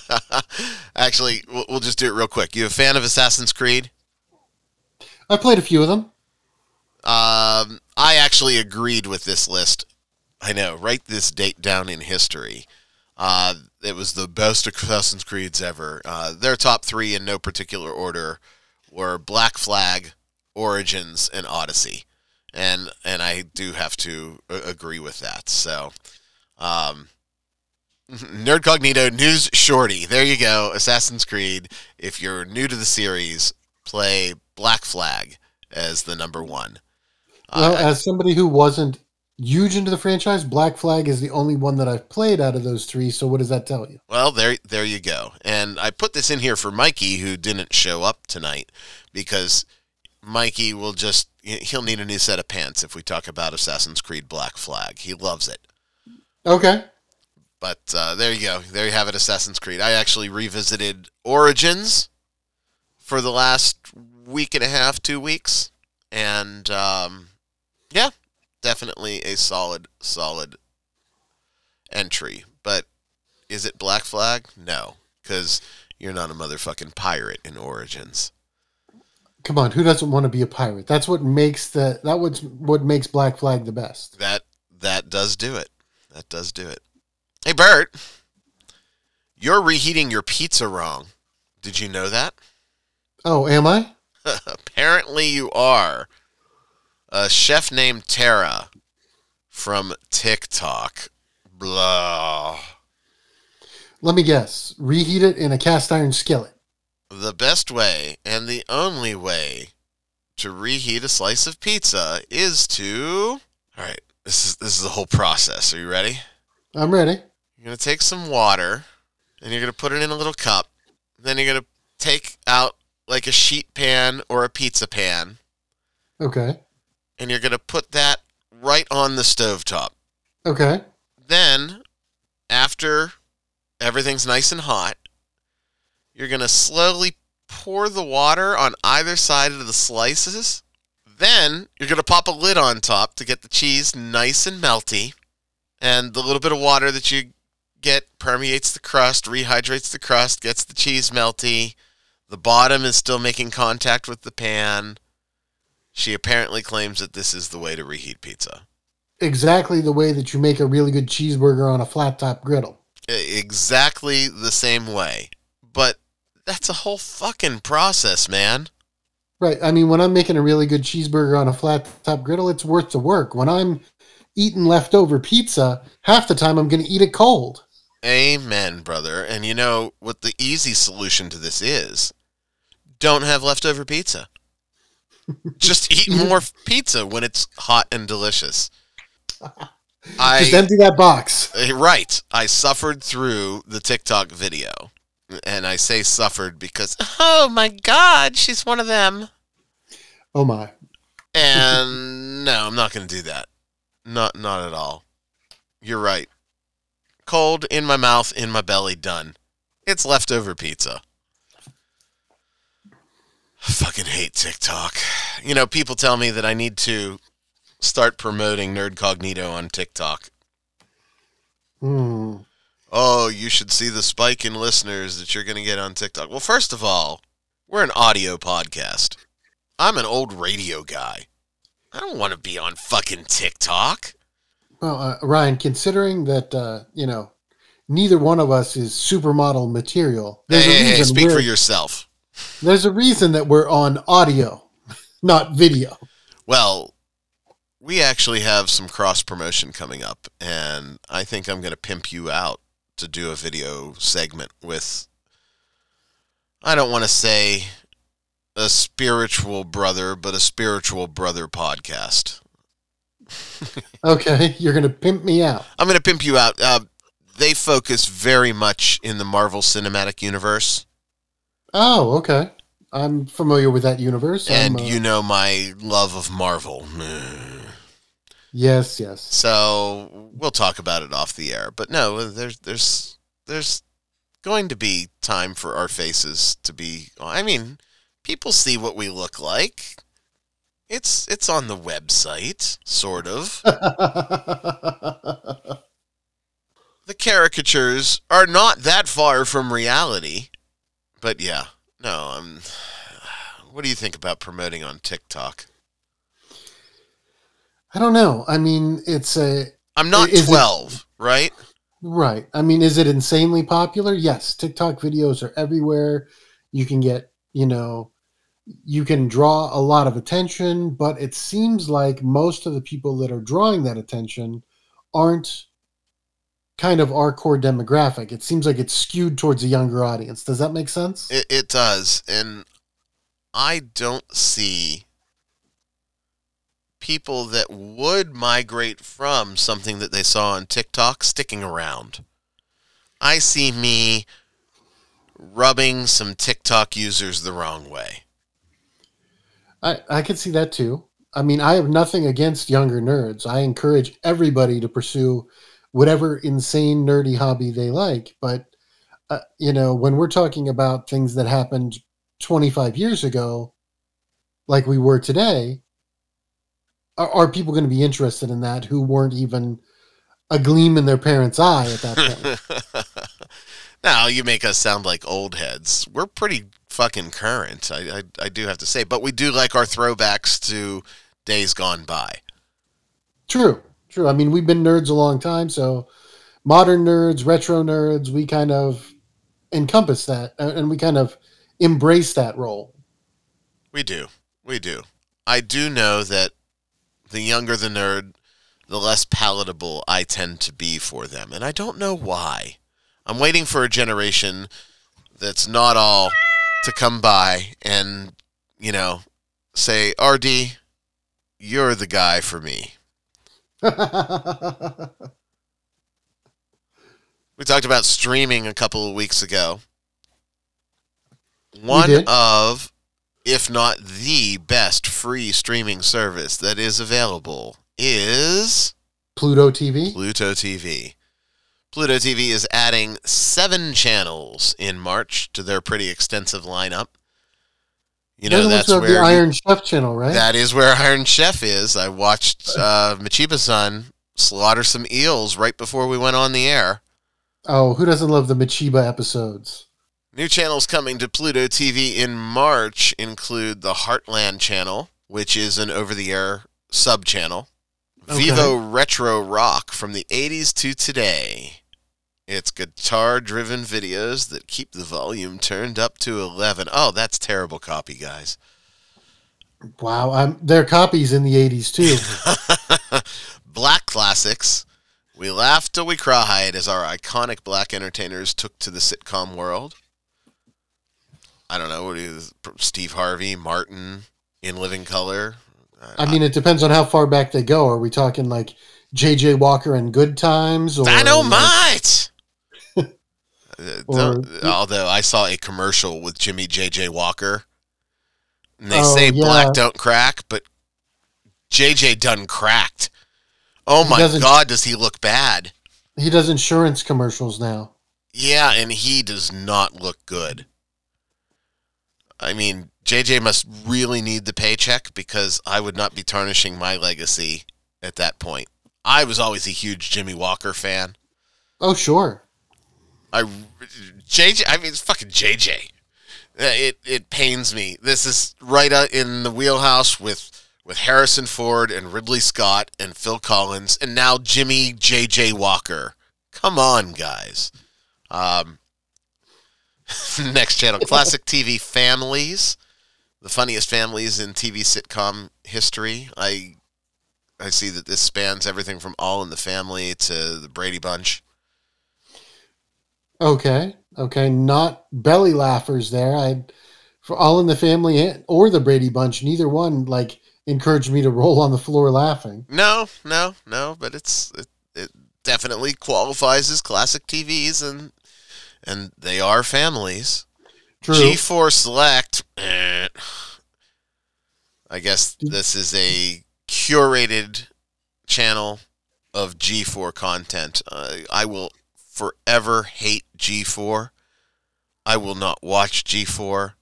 Actually, we'll, we'll just do it real quick. You a fan of Assassin's Creed? I played a few of them. Um, I actually agreed with this list. I know. Write this date down in history. Uh, it was the best Assassin's Creeds ever. Uh, their top three, in no particular order, were Black Flag, Origins, and Odyssey, and and I do have to a- agree with that. So, um, [laughs] Nerdcognito News Shorty. There you go. Assassin's Creed. If you're new to the series, play Black Flag as the number one. Well, Uh, as somebody who wasn't huge into the franchise, Black Flag is the only one that I've played out of those three. So what does that tell you? Well, there, there you go. And I put this in here for Mikey, who didn't show up tonight, because Mikey will just he'll need a new set of pants if we talk about Assassin's Creed Black Flag. He loves it. Okay. But uh, there you go. There you have it, Assassin's Creed. I actually revisited Origins for the last week and a half, two weeks, and um, definitely a solid, solid entry. But is it Black Flag? No, because you're not a motherfucking pirate in Origins. Come on, who doesn't want to be a pirate? That's what makes the that what's what makes Black Flag the best. That that does do it. That does do it. Hey Bert, you're reheating your pizza wrong. Did you know that? Oh, am I? [laughs] Apparently, you are. A chef named Tara from TikTok. Blah. Let me guess. Reheat it in a cast iron skillet. The best way and the only way to reheat a slice of pizza is to. All right, this is this is the whole process. Are you ready? I'm ready. You're gonna take some water, and you're gonna put it in a little cup. Then you're gonna take out like a sheet pan or a pizza pan, Okay. And you're gonna put that right on the stovetop. Okay. Then, after everything's nice and hot, you're going to slowly pour the water on either side of the slices. Then, you're going to pop a lid on top to get the cheese nice and melty. And the little bit of water that you get permeates the crust, rehydrates the crust, gets the cheese melty. The bottom is still making contact with the pan. She apparently claims that this is the way to reheat pizza. Exactly the way that you make a really good cheeseburger on a flat top griddle. Exactly the same way. But that's a whole fucking process, man. Right. I mean, when I'm making a really good cheeseburger on a flat top griddle, it's worth the work. When I'm eating leftover pizza, half the time I'm going to eat it cold. Amen, brother. And you know what the easy solution to this is? Don't have leftover pizza. Just eat more pizza when it's hot and delicious. [laughs] I Just empty that box. Eh, Right. I suffered through the TikTok video. And I say suffered because, oh my God, she's one of them. Oh my. And no, I'm not going to do that. Not not at all. You're right. Cold in my mouth, in my belly, done. It's leftover pizza. I fucking hate TikTok. You know, people tell me that I need to start promoting Nerdcognito on TikTok. Hmm. Oh, you should see the spike in listeners that you're going to get on TikTok. Well, first of all, we're an audio podcast. I'm an old radio guy. I don't want to be on fucking TikTok. Well, uh, Ryan, considering that, uh, you know, neither one of us is supermodel material, Hey, there's, hey, a hey, reason speak for yourself. There's a reason that we're on audio, not video. Well, we actually have some cross promotion coming up, and I think I'm going to pimp you out to do a video segment with. I don't want to say a spiritual brother, but a spiritual brother podcast. [laughs] Okay, you're going to pimp me out. I'm going to pimp you out. Uh, they focus very much in the Marvel Cinematic Universe, Oh, okay. I'm familiar with that universe. and uh, you know my love of Marvel. yes, yes. So we'll talk about it off the air. But no, there's there's there's going to be time for our faces to be. I mean, people see what we look like. It's it's on the website, sort of. [laughs] The caricatures are not that far from reality. But yeah, no. Um, what do you think about promoting on TikTok? I don't know. I mean, it's a I'm not Is it- 12, right? right. I mean, is it insanely popular? Yes. TikTok videos are everywhere. You can get, you know, you can draw a lot of attention, but it seems like most of the people that are drawing that attention aren't kind of our core demographic. It seems like it's skewed towards a younger audience. Does that make sense? It, it does, and I don't see people that would migrate from something that they saw on TikTok sticking around. I see me rubbing some TikTok users the wrong way. I, I could see that too. I mean, I have nothing against younger nerds. I encourage everybody to pursue whatever insane nerdy hobby they like. But, uh, you know, when we're talking about things that happened 25 years ago, like we were today, are, are people going to be interested in that who weren't even a gleam in their parents' eye at that point? [laughs] now you make us sound like old heads. We're pretty fucking current. I, I I do have to say, but we do like our throwbacks to days gone by. True, true. I mean, we've been nerds a long time, so modern nerds, retro nerds, we kind of encompass that and we kind of embrace that role. We do. We do. I do know that the younger the nerd, the less palatable I tend to be for them. And I don't know why. I'm waiting for a generation that's not all to come by and, you know, say, RD, you're the guy for me. [laughs] We talked about streaming a couple of weeks ago. One of, if not the best free streaming service that is available is Pluto TV. Pluto TV. Pluto TV is adding seven channels in March to their pretty extensive lineup. You know, They're the ones that's where the you- Iron Chef channel, right? that is where Iron Chef is. I watched uh, Michiba-san slaughter some eels right before we went on the air. oh, who doesn't love the Machiba episodes? New channels coming to Pluto TV in March include the Heartland channel, which is an over the air sub channel, Okay. Vevo Retro Rock from the 80s to today. It's guitar driven videos that keep the volume turned up to 11. Oh, that's terrible copy, guys. Wow, I'm, there are copies in the 80s too. [laughs] black classics. We laughed till we cried as our iconic black entertainers took to the sitcom world. I don't know what is Steve Harvey, Martin, in Living Color. I mean, it depends on how far back they go. Are we talking like J.J. Walker and Good Times? Or Dynamite. Uh, Uh, or- don't- although I saw a commercial with Jimmie J.J. Walker, and they Oh, say yeah. black don't crack, but J.J. done cracked. Oh He my God, does he look bad? He does insurance commercials now. Yeah, and he does not look good. I mean, JJ must really need the paycheck because I would not be tarnishing my legacy at that point. I was always a huge Jimmie Walker fan. Oh, sure. I JJ, I mean, it's fucking JJ. Uh, It it pains me. This is right in the wheelhouse with with Harrison Ford and Ridley Scott and Phil Collins and now Jimmie JJ Walker. Come on, guys. Um, [laughs] next channel, classic [laughs] TV families, the funniest families in TV sitcom history. I I see that this spans everything from All in the Family to the Brady Bunch. Okay. Okay. Not belly laughers there. I, for All in the Family or the Brady Bunch, neither one like encouraged me to roll on the floor laughing. No, no, no, but it's it, it definitely qualifies as classic TVs and and they are families. True. G4 Select. eh. I guess this is a curated channel of G4 content. Uh, I will forever hate G4. I will not watch G4.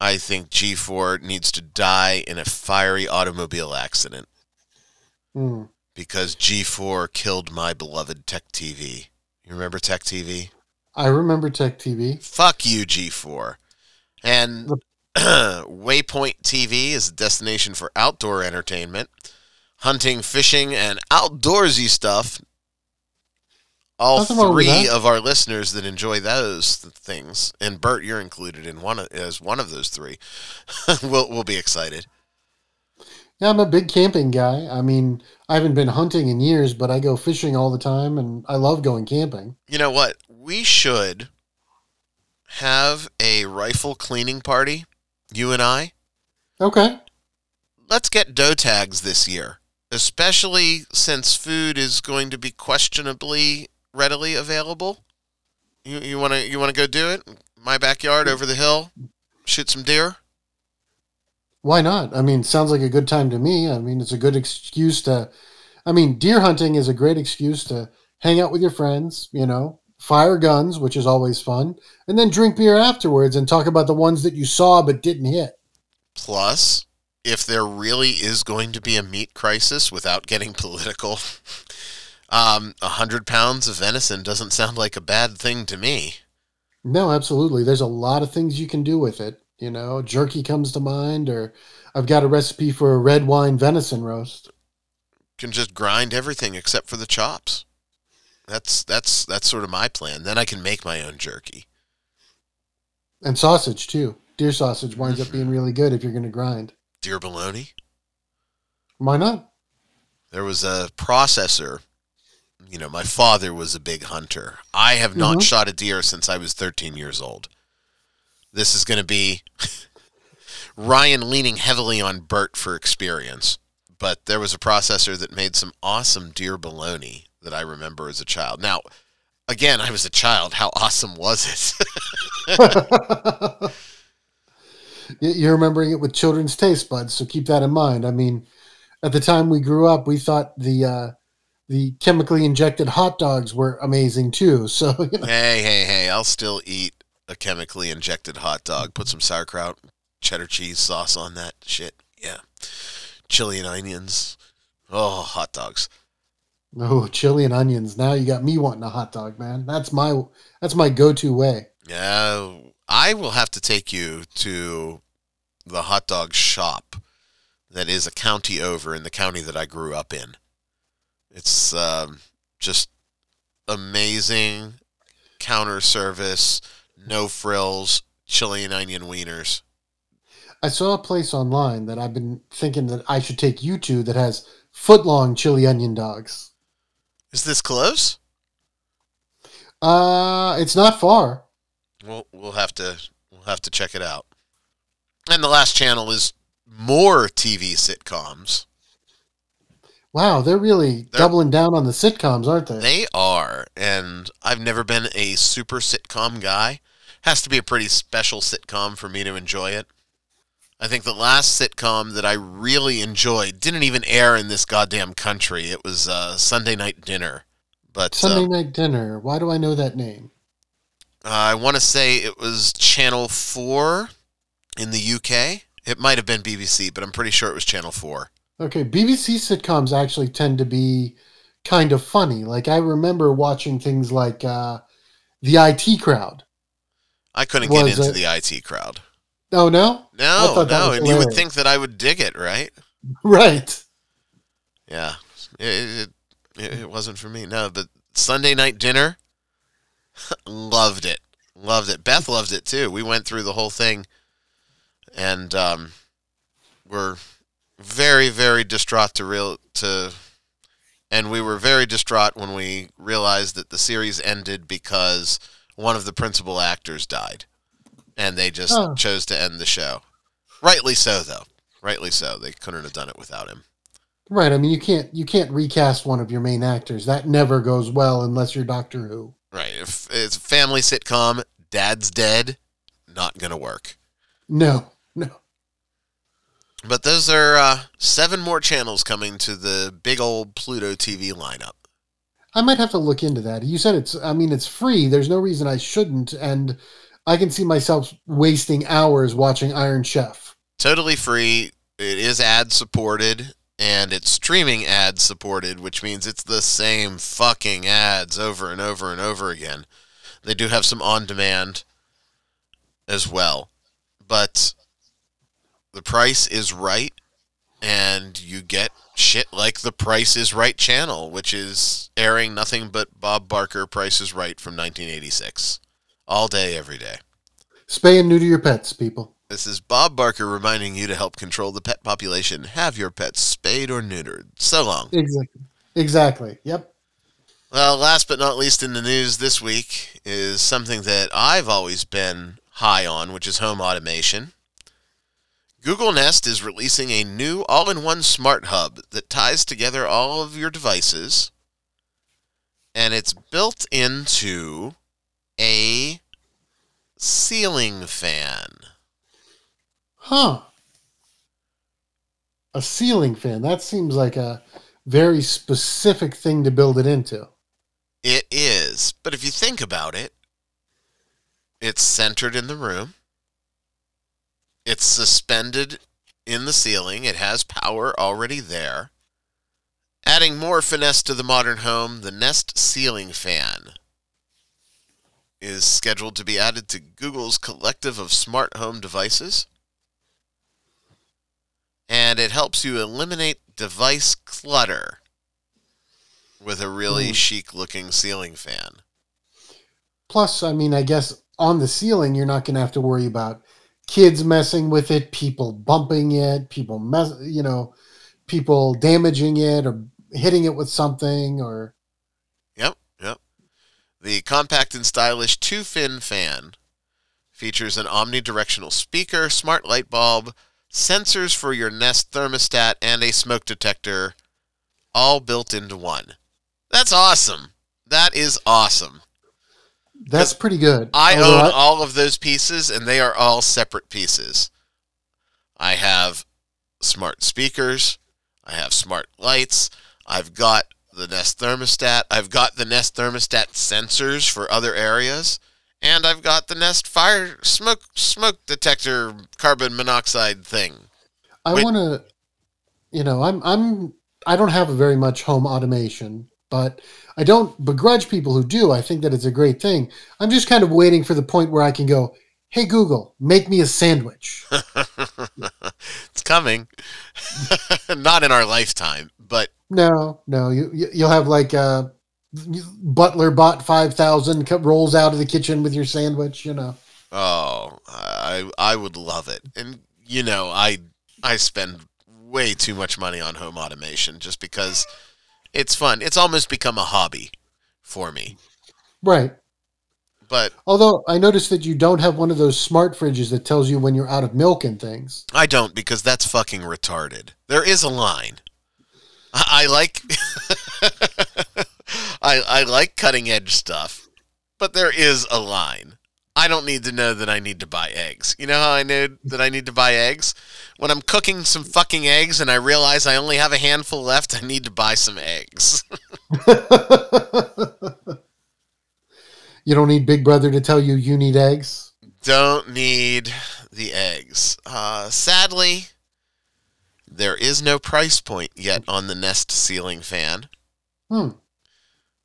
I think G4 needs to die in a fiery automobile accident Hmm. because G4 killed my beloved Tech TV. You remember Tech TV? I remember Tech TV. Fuck you, G4. And [clears throat] Waypoint TV is a destination for outdoor entertainment, hunting, fishing, and outdoorsy stuff. All Nothing wrong with three of our listeners that enjoy those th- things, and Bert, you're included in one of, as one of those three. [laughs] we'll we'll be excited. Yeah, I'm a big camping guy. I mean, I haven't been hunting in years, but I go fishing all the time and I love going camping. You know what? We should have a rifle cleaning party. You and I. Okay. let's get doe tags this year, especially since food is going to be questionably readily available. You you want to you want to go do it? My backyard over the hill, shoot some deer. Why not? I mean, sounds like a good time to me. I mean, it's a good excuse to. I mean, deer hunting is a great excuse to hang out with your friends, you know, fire guns, which is always fun, and then drink beer afterwards and talk about the ones that you saw but didn't hit. Plus, if there really is going to be a meat crisis without getting [laughs] political, um, a hundred pounds of venison doesn't sound like a bad thing to me. No, absolutely. There's a lot of things you can do with it. You know, jerky comes to mind, or I've got a recipe for a red wine venison roast. Can just grind everything except for the chops. That's that's that's sort of my plan. Then I can make my own jerky. And sausage, too. Deer sausage winds up being really good if you're going to grind. Deer bologna. Why not? there was a processor. You know, my father was a big hunter. I have not Mhm. shot a deer since I was 13 years old. This is going to be [laughs] Ryan leaning heavily on Bert for experience. But there was a processor that made some awesome deer bologna that I remember as a child. Now, again, I was a child. How awesome was it? [laughs] You're remembering it with children's taste buds, so keep that in mind. I mean, at the time we grew up, we thought the uh, the chemically injected hot dogs were amazing too. So [laughs] you know, hey, hey, hey, I'll still eat a chemically injected hot dog. Put some sauerkraut, cheddar cheese sauce on that shit. Yeah. Chili and onions. Oh, hot dogs. oh, chili and onions. Now you got me wanting a hot dog, man. That's my that's my go-to way. Yeah, I will have to take you to the hot dog shop that is a county over in the county that I grew up in. It's um, just amazing counter service, no frills, chili and onion wieners. I saw a place online that I've been thinking that I should take you to that has foot-long chili onion dogs. Is this close? Uh, it's not far. We'll we'll have to we'll have to check it out. And the last channel is more TV sitcoms. Wow, they're really They're- doubling down on the sitcoms, aren't they? They are, and I've never been a super sitcom guy. Has to be a pretty special sitcom for me to enjoy it. I think the last sitcom that I really enjoyed didn't even air in this goddamn country. It was uh, Sunday Night Dinner, but Sunday uh, Night Dinner. Why do I know that name? I want to say it was Channel Four in the UK. It might have been BBC, but I'm pretty sure it was Channel Four. Okay, BBC sitcoms actually tend to be kind of funny. Like I remember watching things like uh, the IT Crowd. I couldn't get into it- the IT crowd. Oh no, No, no, and you would think that I would dig it, right? [laughs] right? Yeah, it, it, it wasn't for me. No, but Sunday night dinner, [laughs] loved it, loved it. Beth loved it too. We went through the whole thing, and um, we're very, very distraught to real to, and we were very distraught when we realized that the series ended because one of the principal actors died, and they just Oh. chose to end the show. Rightly so, though. Rightly so. They couldn't have done it without him. Right. I mean, you can't you can't recast one of your main actors. That never goes well unless you're Doctor Who. Right. If it's a family sitcom, dad's dead, not going to work. No. But those are uh, seven more channels coming to the big old Pluto TV lineup. I might have to look into that. You said it's. I mean, it's free. There's no reason I shouldn't, and I can see myself wasting hours watching Iron Chef. Totally free. It is ad supported and it's streaming ad supported, which means it's the same fucking ads over and over and over again. They do have some on demand as well. But the price is right and you get shit like the Price is Right channel, which is airing nothing but Bob Barker Price is Right from 1986. All day, every day. Spay and neuter your pets, people. This is Bob Barker reminding you to help control the pet population. Have your pets spayed or neutered. So long. Exactly. Exactly. Yep. Well, last but not least in the news this week is something that I've always been high on, which is home automation. Google Nest is releasing a new all in one smart hub that ties together all of your devices, and it's built into a ceiling fan. Huh. A ceiling fan. That seems like a very specific thing to build it into. It is. But if you think about it, it's centered in the room. It's suspended in the ceiling. It has power already there. Adding more finesse to the modern home, the Nest ceiling fan is scheduled to be added to Google's collective of smart home devices. And it helps you eliminate device clutter with a really Hmm. chic looking ceiling fan. Plus, I mean, I guess on the ceiling, you're not going to have to worry about kids messing with it, people bumping it, people mess, you know, people damaging it or hitting it with something or Yep, yep. The compact and stylish two fin fan features an omnidirectional speaker, smart light bulb, sensors for your Nest thermostat, and a smoke detector, all built into one. That's awesome. That is awesome. That's pretty good. I Although own all of those pieces, and they are all separate pieces. I have smart speakers. I have smart lights. I've got the Nest thermostat. I've got the Nest thermostat sensors for other areas, and I've got the Nest fire smoke smoke detector carbon monoxide thing. I want to, you know, I'm I'm I don't have very much home automation, but I don't begrudge people who do. I think that it's a great thing. I'm just kind of waiting for the point where I can go, "Hey Google, make me a sandwich." [laughs] it's coming. [laughs] Not in our lifetime, but no, no, you you- you'll have like a Butler bought five thousand rolls out of the kitchen with your sandwich. You know, Oh, I I would love it. And you know, I I spend way too much money on home automation just because it's fun. It's almost become a hobby for me. right? But Although I noticed that you don't have one of those smart fridges that tells you when you're out of milk and things. I don't because that's fucking retarded. There is a line. I, I like [laughs] I I like cutting edge stuff, but there is a line. I don't need to know that I need to buy eggs. You know how I know that I need to buy eggs? When I'm cooking some fucking eggs and I realize I only have a handful left, I need to buy some eggs. [laughs] you don't need Big Brother to tell you you need eggs. don't need the eggs. Uh, sadly, there is no price point yet on the Nest ceiling fan. Hmm.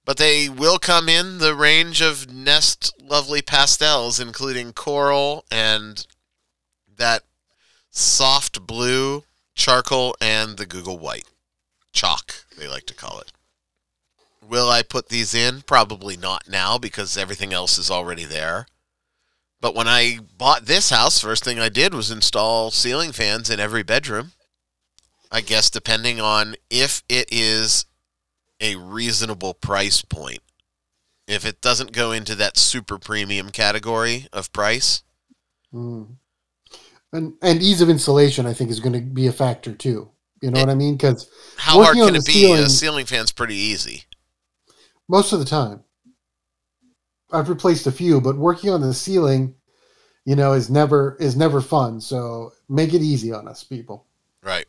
But they will come in the range of Nest lovely pastels, including coral and that soft blue, charcoal, and the Google white. Chalk, they like to call it. Will I put these in? Probably not now because everything else is already there. But when I bought this house, first thing I did was install ceiling fans in every bedroom. I guess depending on if it is a reasonable price point. If it doesn't go into that super premium category of price, Hmm. And and ease of installation, I think, is going to be a factor too. You know what I mean? Because how hard can it be? ceiling- A ceiling fan's pretty easy. most of the time, I've replaced a few, but working on the ceiling, you know, is never is never fun. So make it easy on us, people. Right.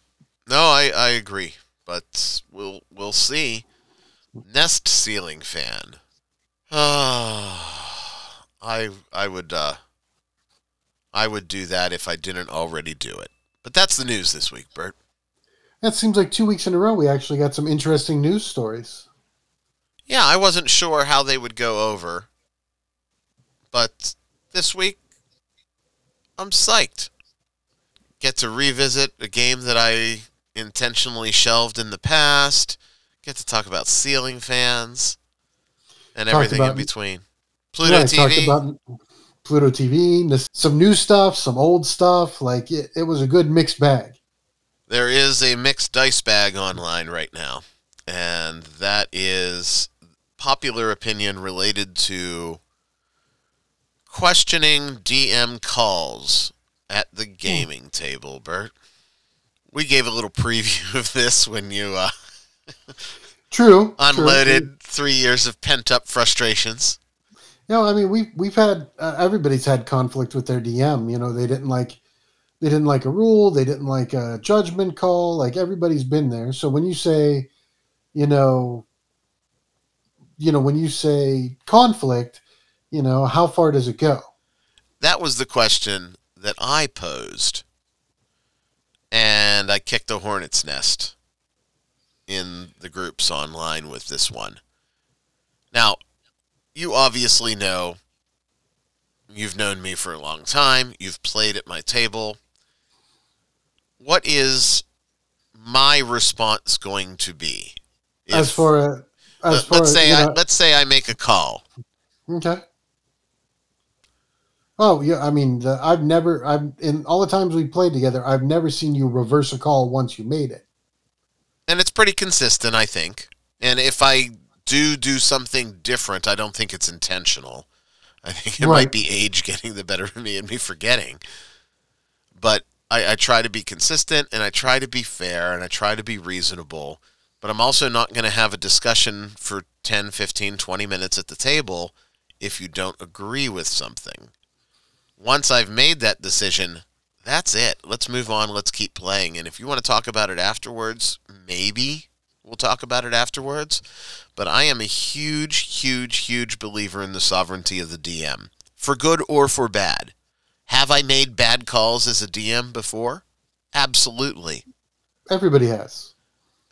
No, I, I agree. But we'll we'll see. Nest ceiling fan. [sighs] I I would uh I would do that if I didn't already do it. But that's the news this week, Bert. That seems like two weeks in a row we actually got some interesting news stories. Yeah, I wasn't sure how they would go over. But this week, I'm psyched. Get to revisit a game that I intentionally shelved in the past. Get to talk about ceiling fans and Talked everything in between. Pluto Yeah, I talked TV. about Pluto TV, this- some new stuff, some old stuff. Like it, it was a good mixed bag. There is a mixed dice bag online right now, and that is popular opinion related to questioning DM calls at the gaming table, Bert. We gave a little preview [laughs] of this when you uh, True. true. unloaded three years of pent up frustrations. No, I mean we've we've had uh, everybody's had conflict with their DM. You know, they didn't like they didn't like a rule, they didn't like a judgment call. Like everybody's been there. So when you say, you know, you know when you say conflict, you know how far does it go? That was the question that I posed, and I kicked a hornet's nest in the groups online with this one. Now, you obviously know, you've known me for a long time, you've played at my table. What is my response going to be? as If- as as let- far let's say I, know- let's say I make a call. Okay. Oh yeah, I mean, the, I've never, I've in all the times we played together, I've never seen you reverse a call once you made it. And it's pretty consistent, I think. And if I do do something different, I don't think it's intentional. I think it Right. might be age getting the better of me and me forgetting. But I, I try to be consistent and I try to be fair and I try to be reasonable. But I'm also not going to have a discussion for 10, 15, 20 minutes at the table if you don't agree with something. Once I've made that decision, that's it. Let's move on. Let's keep playing. And if you want to talk about it afterwards, maybe we'll talk about it afterwards. But I am a huge, huge, huge believer in the sovereignty of the DM, for good or for bad. Have I made bad calls as a DM before? Absolutely. Everybody has.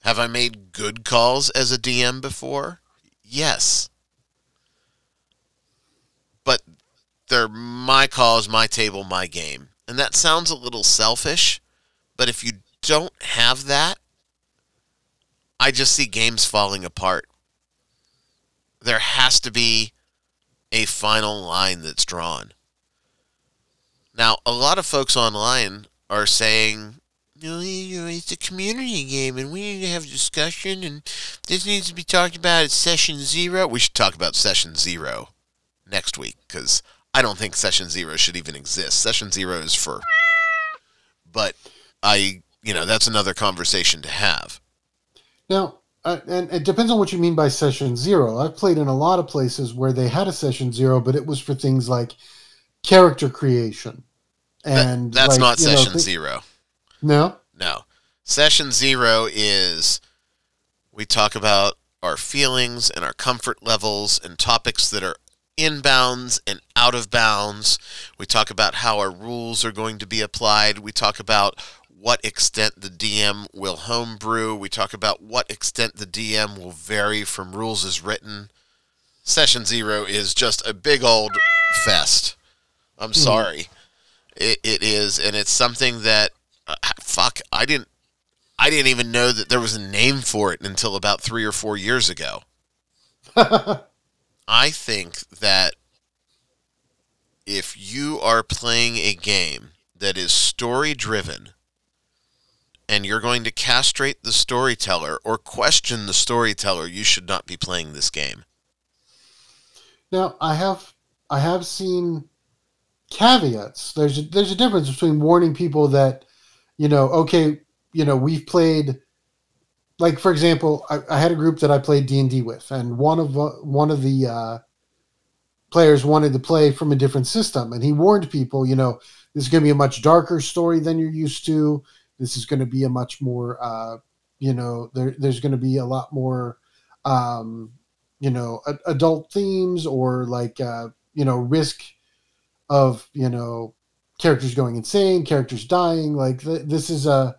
Have I made good calls as a DM before? Yes. But they're my calls, my table, my game. And that sounds a little selfish, but if you don't have that, I just see games falling apart. There has to be a final line that's drawn. Now, a lot of folks online are saying, no, it's a community game, and we need to have discussion, and this needs to be talked about at session zero. We should talk about session zero next week because I don't think session zero should even exist. Session zero is for, but I, you know, that's another conversation to have. Now, uh, and it depends on what you mean by session zero. I've played in a lot of places where they had a session zero, but it was for things like character creation. That- And that's like, not you know, session zero. No, No. Session zero is we talk about our feelings and our comfort levels and topics that are in bounds and out of bounds. We talk about how our rules are going to be applied. We talk about what extent the DM will homebrew. We talk about what extent the DM will vary from rules as written. Session zero is just a big old fest. I'm sorry. It, it is, and it's something that uh, fuck. I didn't. I didn't even know that there was a name for it until about three or four years ago. [laughs] I think that if you are playing a game that is story driven and you're going to castrate the storyteller or question the storyteller, you should not be playing this game. Now I have I have seen caveats. There's a, there's a difference between warning people that you know okay you know we've played like for example I, I had a group that I played D and D with and one of uh, one of the uh, players wanted to play from a different system and he warned people you know this is going to be a much darker story than you're used to. This is going to be a much more uh, you know there, there's going to be a lot more um, you know a, adult themes or like uh, you know risk of you know characters going insane characters dying. Like th- this is a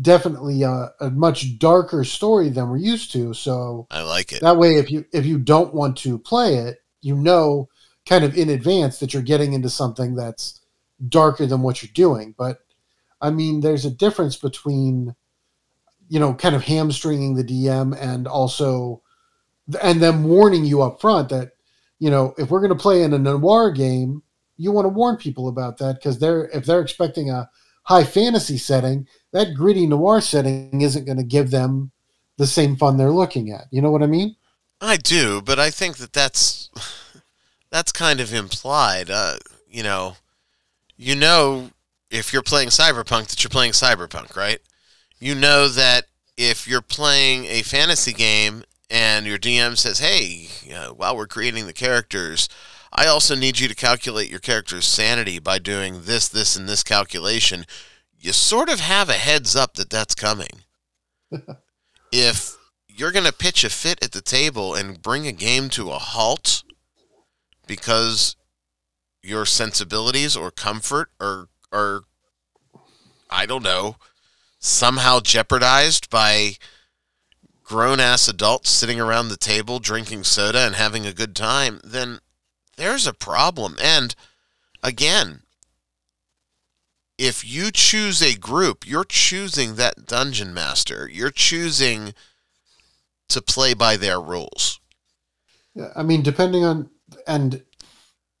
definitely a, a much darker story than we're used to so I like it. that way if you if you don't want to play it you know kind of in advance that you're getting into something that's darker than what you're doing but i mean there's a difference between you know kind of hamstringing the dm and also and them warning you up front that you know if we're going to play in a noir game you want to warn people about that because they're if they're expecting a high fantasy setting that gritty noir setting isn't going to give them the same fun they're looking at you know what i mean I do, but I think that that's [laughs] that's kind of implied. Uh, you know, you know, if you're playing Cyberpunk, that you're playing Cyberpunk, right? You know that if you're playing a fantasy game and your DM says, "Hey, uh, while we're creating the characters, I also need you to calculate your character's sanity by doing this, this, and this calculation," you sort of have a heads up that that's coming. [laughs] if you're going to pitch a fit at the table and bring a game to a halt because your sensibilities or comfort or or I don't know somehow jeopardized by grown ass adults sitting around the table drinking soda and having a good time, then there's a problem. And again, if you choose a group, you're choosing that dungeon master. You're choosing to play by their rules. Yeah, I mean, depending on, and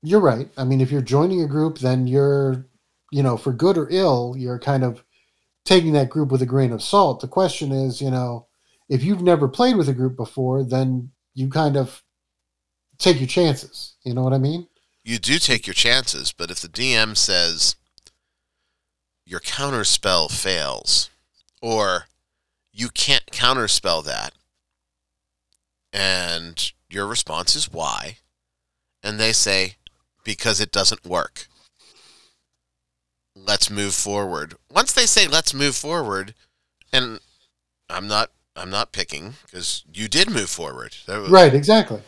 you're right. I mean, if you're joining a group, then you're, you know, for good or ill, you're kind of taking that group with a grain of salt. The question is, you know, if you've never played with a group before, then you kind of take your chances. You know what I mean? You do take your chances, but if the DM says your counterspell fails, or you can't counterspell that, and your response is why, and they say because it doesn't work. Let's move forward. Once they say let's move forward, and I'm not I'm not picking because you did move forward. Was, right, exactly.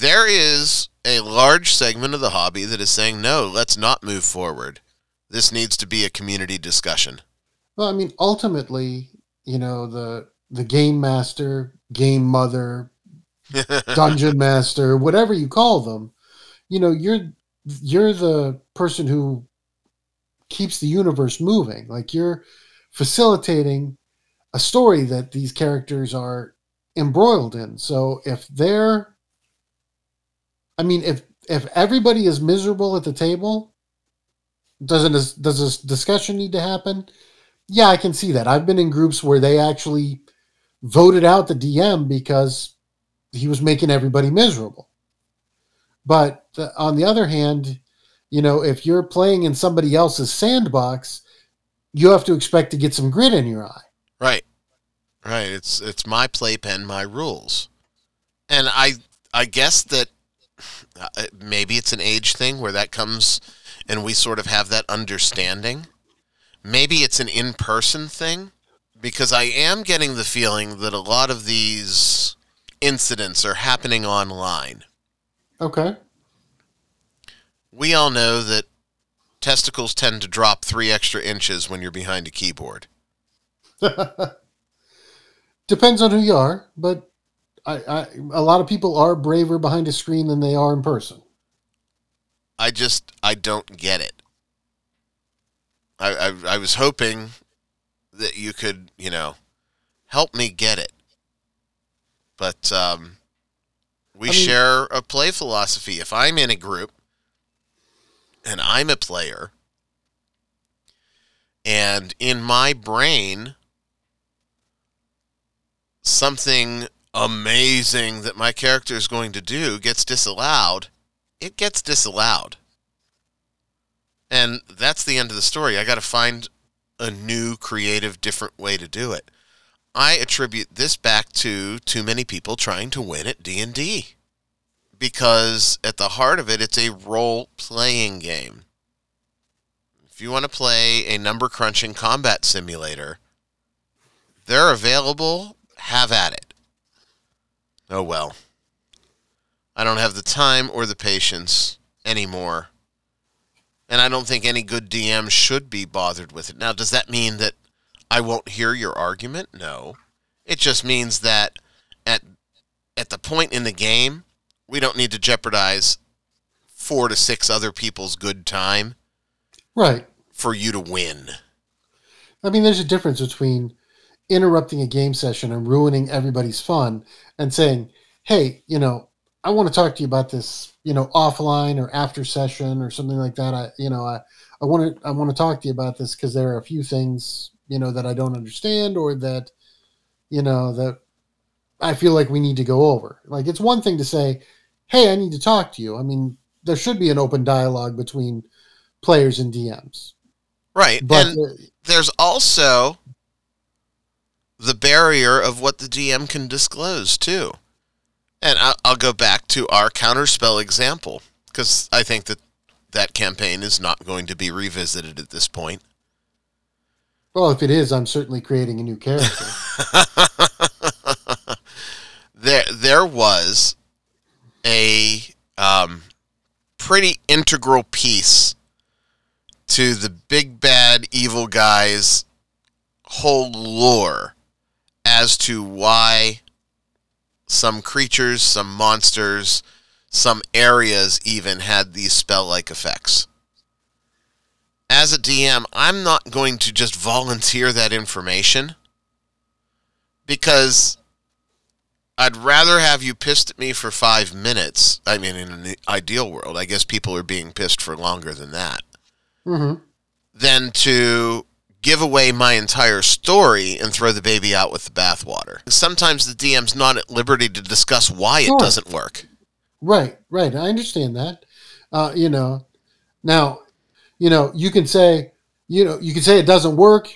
There is a large segment of the hobby that is saying no, let's not move forward. This needs to be a community discussion. Well, I mean, ultimately, you know, the the game master, game mother, [laughs] dungeon master, whatever you call them, you know, you're you're the person who keeps the universe moving. Like you're facilitating a story that these characters are embroiled in. So if they're I mean if if everybody is miserable at the table, doesn't does this discussion need to happen? Yeah, I can see that. I've been in groups where they actually voted out the DM because he was making everybody miserable. But the, on the other hand, you know, if you're playing in somebody else's sandbox, you have to expect to get some grit in your eye. Right. Right. It's it's my playpen, my rules. And I I guess that uh, maybe it's an age thing where that comes and we sort of have that understanding. Maybe it's an in-person thing because I am getting the feeling that a lot of these incidents are happening online. Okay. We all know that testicles tend to drop three extra inches when you're behind a keyboard. [laughs] Depends on who you are, but I, I, a lot of people are braver behind a screen than they are in person. I just I don't get it. I, I, I was hoping that you could you know help me get it, but um, we I mean, share a play philosophy. If I'm in a group and I'm a player, and in my brain something amazing that my character is going to do gets disallowed, it gets disallowed. And that's the end of the story. I got to find a new, creative, different way to do it. I attribute this back to too many people trying to win at D&D. Because at the heart of it, it's a role-playing game. If you want to play a number crunching combat simulator, they're available have at it. Oh well. I don't have the time or the patience anymore. And I don't think any good DM should be bothered with it. Now, does that mean that I won't hear your argument? No. It just means that at at the point in the game, we don't need to jeopardize four to six other people's good time. Right. For you to win. I mean, there's a difference between interrupting a game session and ruining everybody's fun and saying, hey, you know, I want to talk to you about this, you know, offline or after session or something like that. I, you know, I, I want to, I want to talk to you about this because there are a few things, you know, that I don't understand or that, you know, that I feel like we need to go over. Like it's one thing to say, hey, I need to talk to you. I mean, there should be an open dialogue between players and DMs. Right. But and there's also the barrier of what the DM can disclose too. And I'll, I'll go back to our counterspell example because I think that that campaign is not going to be revisited at this point. Well, if it is, I'm certainly creating a new character. [laughs] there, there was a um, pretty integral piece to the big bad evil guy's whole lore as to why some creatures, some monsters, some areas even had these spell like effects. As a DM, I'm not going to just volunteer that information because I'd rather have you pissed at me for five minutes. I mean, in an ideal world, I guess people are being pissed for longer than that. Mm-hmm. Than to give away my entire story and throw the baby out with the bathwater. Sometimes the DM's not at liberty to discuss why Sure. it doesn't work. Right, right. I understand that. Uh, you know, now, you know, you can say, you know, you can say it doesn't work.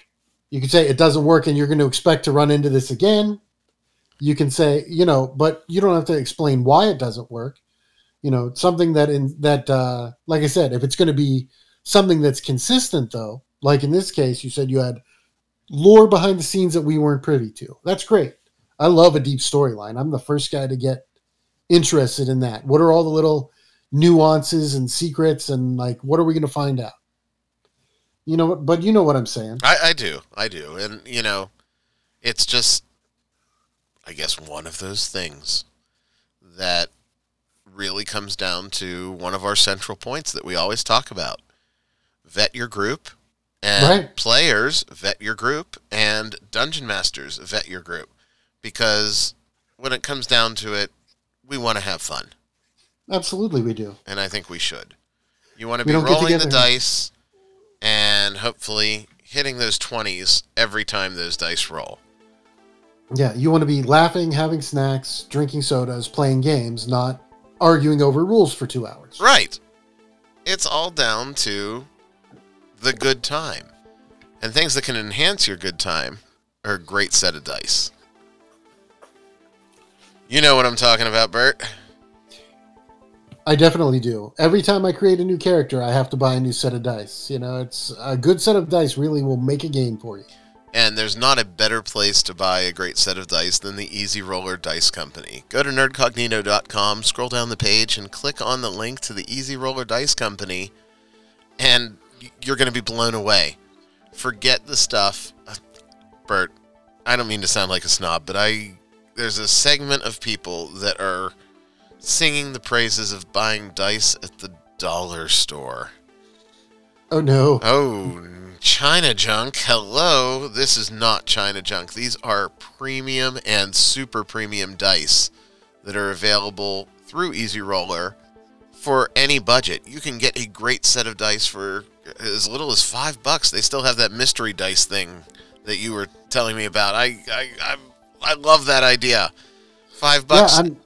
You can say it doesn't work and you're going to expect to run into this again. You can say, you know, but you don't have to explain why it doesn't work. You know, something that in that uh like I said, if it's going to be something that's consistent though, like in this case you said you had lore behind the scenes that we weren't privy to. That's great. I love a deep storyline. I'm the first guy to get interested in that. What are all the little nuances and secrets and like what are we going to find out? You know, but you know what I'm saying. I, I do. I do. And, you know, it's just, I guess, one of those things that really comes down to one of our central points that we always talk about vet your group, and Right. players vet your group, and dungeon masters vet your group. Because when it comes down to it, we want to have fun. Absolutely, we do. and I think we should. You want to be rolling the dice and hopefully hitting those 20s every time those dice roll. Yeah, you want to be laughing, having snacks, drinking sodas, playing games, not arguing over rules for two hours. Right. It's all down to the good time. And things that can enhance your good time are a great set of dice. You know what I'm talking about, Bert. I definitely do. Every time I create a new character, I have to buy a new set of dice. You know, it's a good set of dice really will make a game for you. And there's not a better place to buy a great set of dice than the Easy Roller Dice Company. Go to nerdcognito.com, scroll down the page, and click on the link to the Easy Roller Dice Company, and you're going to be blown away. Forget the stuff. uh, Bert, I don't mean to sound like a snob, but I there's a segment of people that are singing the praises of buying dice at the dollar store. Oh no. Oh, China junk. Hello. This is not China junk. These are premium and super premium dice that are available through Easy Roller for any budget. You can get a great set of dice for as little as five bucks. They still have that mystery dice thing that you were telling me about. I I I, I love that idea. Five bucks. Yeah, I'm,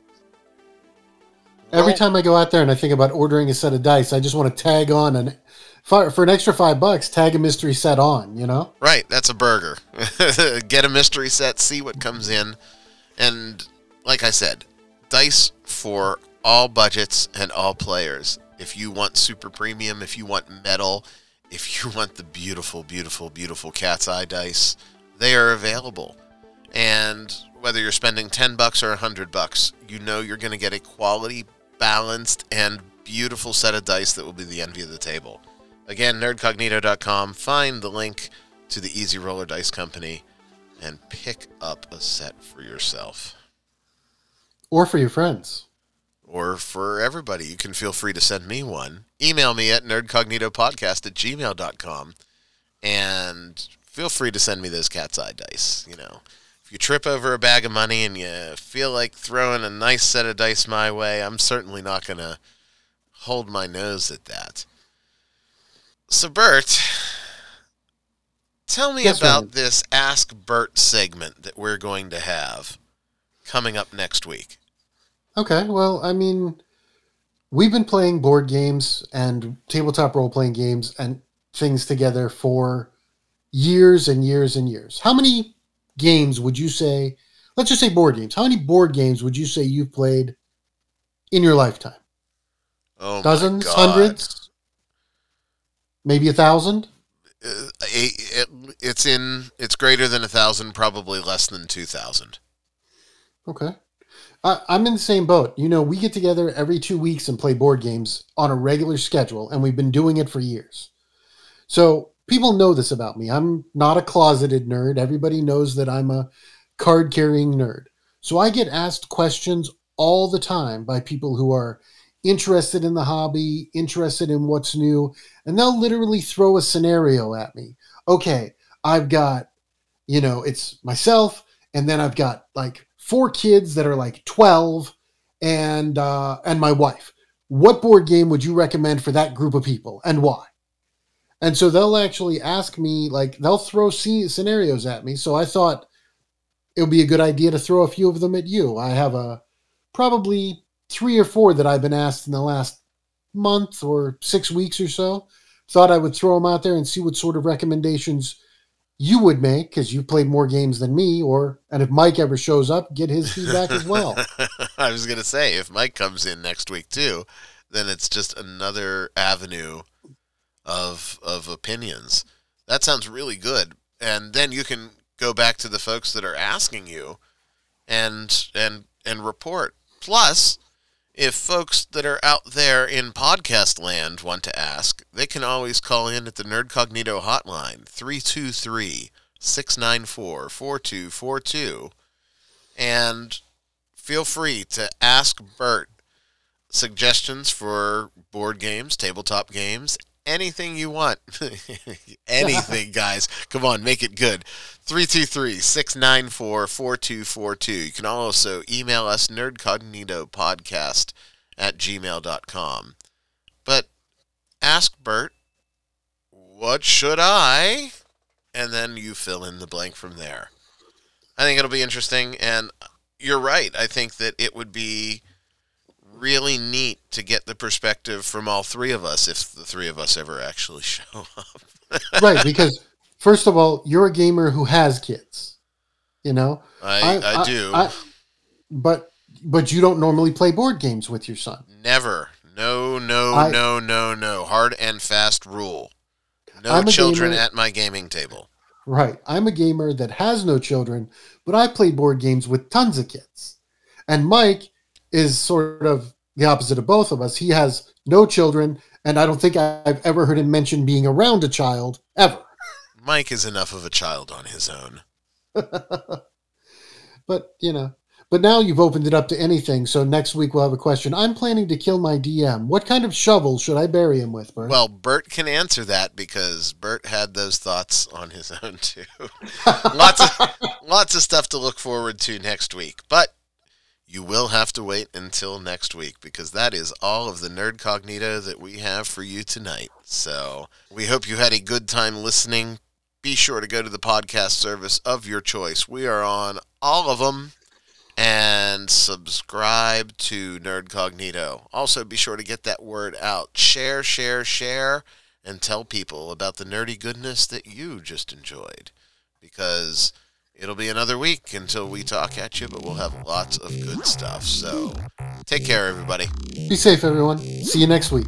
every time I go out there and I think about ordering a set of dice, I just want to tag on and for, for an extra five bucks, tag a mystery set on. You know. Right, that's a burger. [laughs] Get a mystery set, see what comes in. And like I said, dice for all budgets and all players. If you want super premium, if you want metal, if you [laughs] want the beautiful, beautiful, beautiful cat's eye dice, they are available. And whether you're spending 10 bucks or 100 bucks, you know you're going to get a quality, balanced, and beautiful set of dice that will be the envy of the table. Again, nerdcognito.com. Find the link to the Easy Roller Dice Company and pick up a set for yourself Or for your friends. Or for everybody. You can feel free to send me one. Email me at nerdcognitopodcast at gmail.com and feel free to send me those cat's eye dice. You know, if you trip over a bag of money and you feel like throwing a nice set of dice my way, I'm certainly not going to hold my nose at that. So, Bert, tell me Yes, about Ryan. this Ask Bert segment that we're going to have coming up next week. Okay, well, I mean, we've been playing board games and tabletop role playing games and things together for years and years and years. How many games would you say, let's just say board games, how many board games would you say you've played in your lifetime? Oh, Dozens, hundreds, maybe a thousand? Uh, a- it, it's in it's greater than a thousand probably less than two thousand Okay. I, I'm in the same boat. You know, we get together every two weeks and play board games on a regular schedule, and we've been doing it for years. So people know this about me. I'm not a closeted nerd. Everybody knows that I'm a card carrying nerd. So I get asked questions all the time by people who are interested in the hobby, interested in what's new, and they'll literally throw a scenario at me. Okay, I've got, you know, it's myself, and then I've got like four kids that are like 12 and uh and my wife what board game would you recommend for that group of people and why And so they'll actually ask me, like, they'll throw scenarios at me. So I thought it would be a good idea to throw a few of them at you. I have a probably three or four that I've been asked in the last month or six weeks or so. Thought I would throw them out there and see what sort of recommendations you would make because you played more games than me. Or and if Mike ever shows up, get his feedback as well. [laughs] I was gonna say if Mike comes in next week too, then it's just another avenue of of opinions. That sounds really good. And then you can go back to the folks that are asking you and and and report. Plus, if folks that are out there in podcast land want to ask, they can always call in at the Nerdcognito hotline 323 694 4242 and feel free to ask Bert suggestions for board games, tabletop games, anything you want. [laughs] anything, guys. Come on, make it good. 323-694-4242. You can also email us nerdcognitopodcast at gmail.com. But ask Bert, what should I? And then you fill in the blank from there. I think it'll be interesting, and you're right. I think that it would be really neat to get the perspective from all three of us if the three of us ever actually [laughs] show up. right, because first of all, you're a gamer who has kids. You know, I, I, I do, I, but but you don't normally play board games with your son. Never. No, no, no, no, no. Hard and fast rule. No children gamer, at my gaming table. Right. I'm a gamer that has no children, but I play board games with tons of kids. And Mike is sort of the opposite of both of us. He has no children, and I don't think I've ever heard him mention being around a child ever. Mike is enough of a child on his own. [laughs] but, you know, but now you've opened it up to anything. So next week we'll have a question. I'm planning to kill my DM. What kind of shovel should I bury him with, Bert? Well, Bert can answer that because Bert had those thoughts on his [laughs] own too. [laughs] lots of lots of stuff to look forward to next week. But you will have to wait until next week because that is all of the Nerdcognito that we have for you tonight. So we hope you had a good time listening. Be sure to go to the podcast service of your choice. We are on all of them. And subscribe to Nerdcognito. Also, be sure to get that word out. Share, share, share, and tell people about the nerdy goodness that you just enjoyed. Because It'll be another week until we talk at you, but we'll have lots of good stuff. So take care, everybody. Be safe, everyone. See you next week.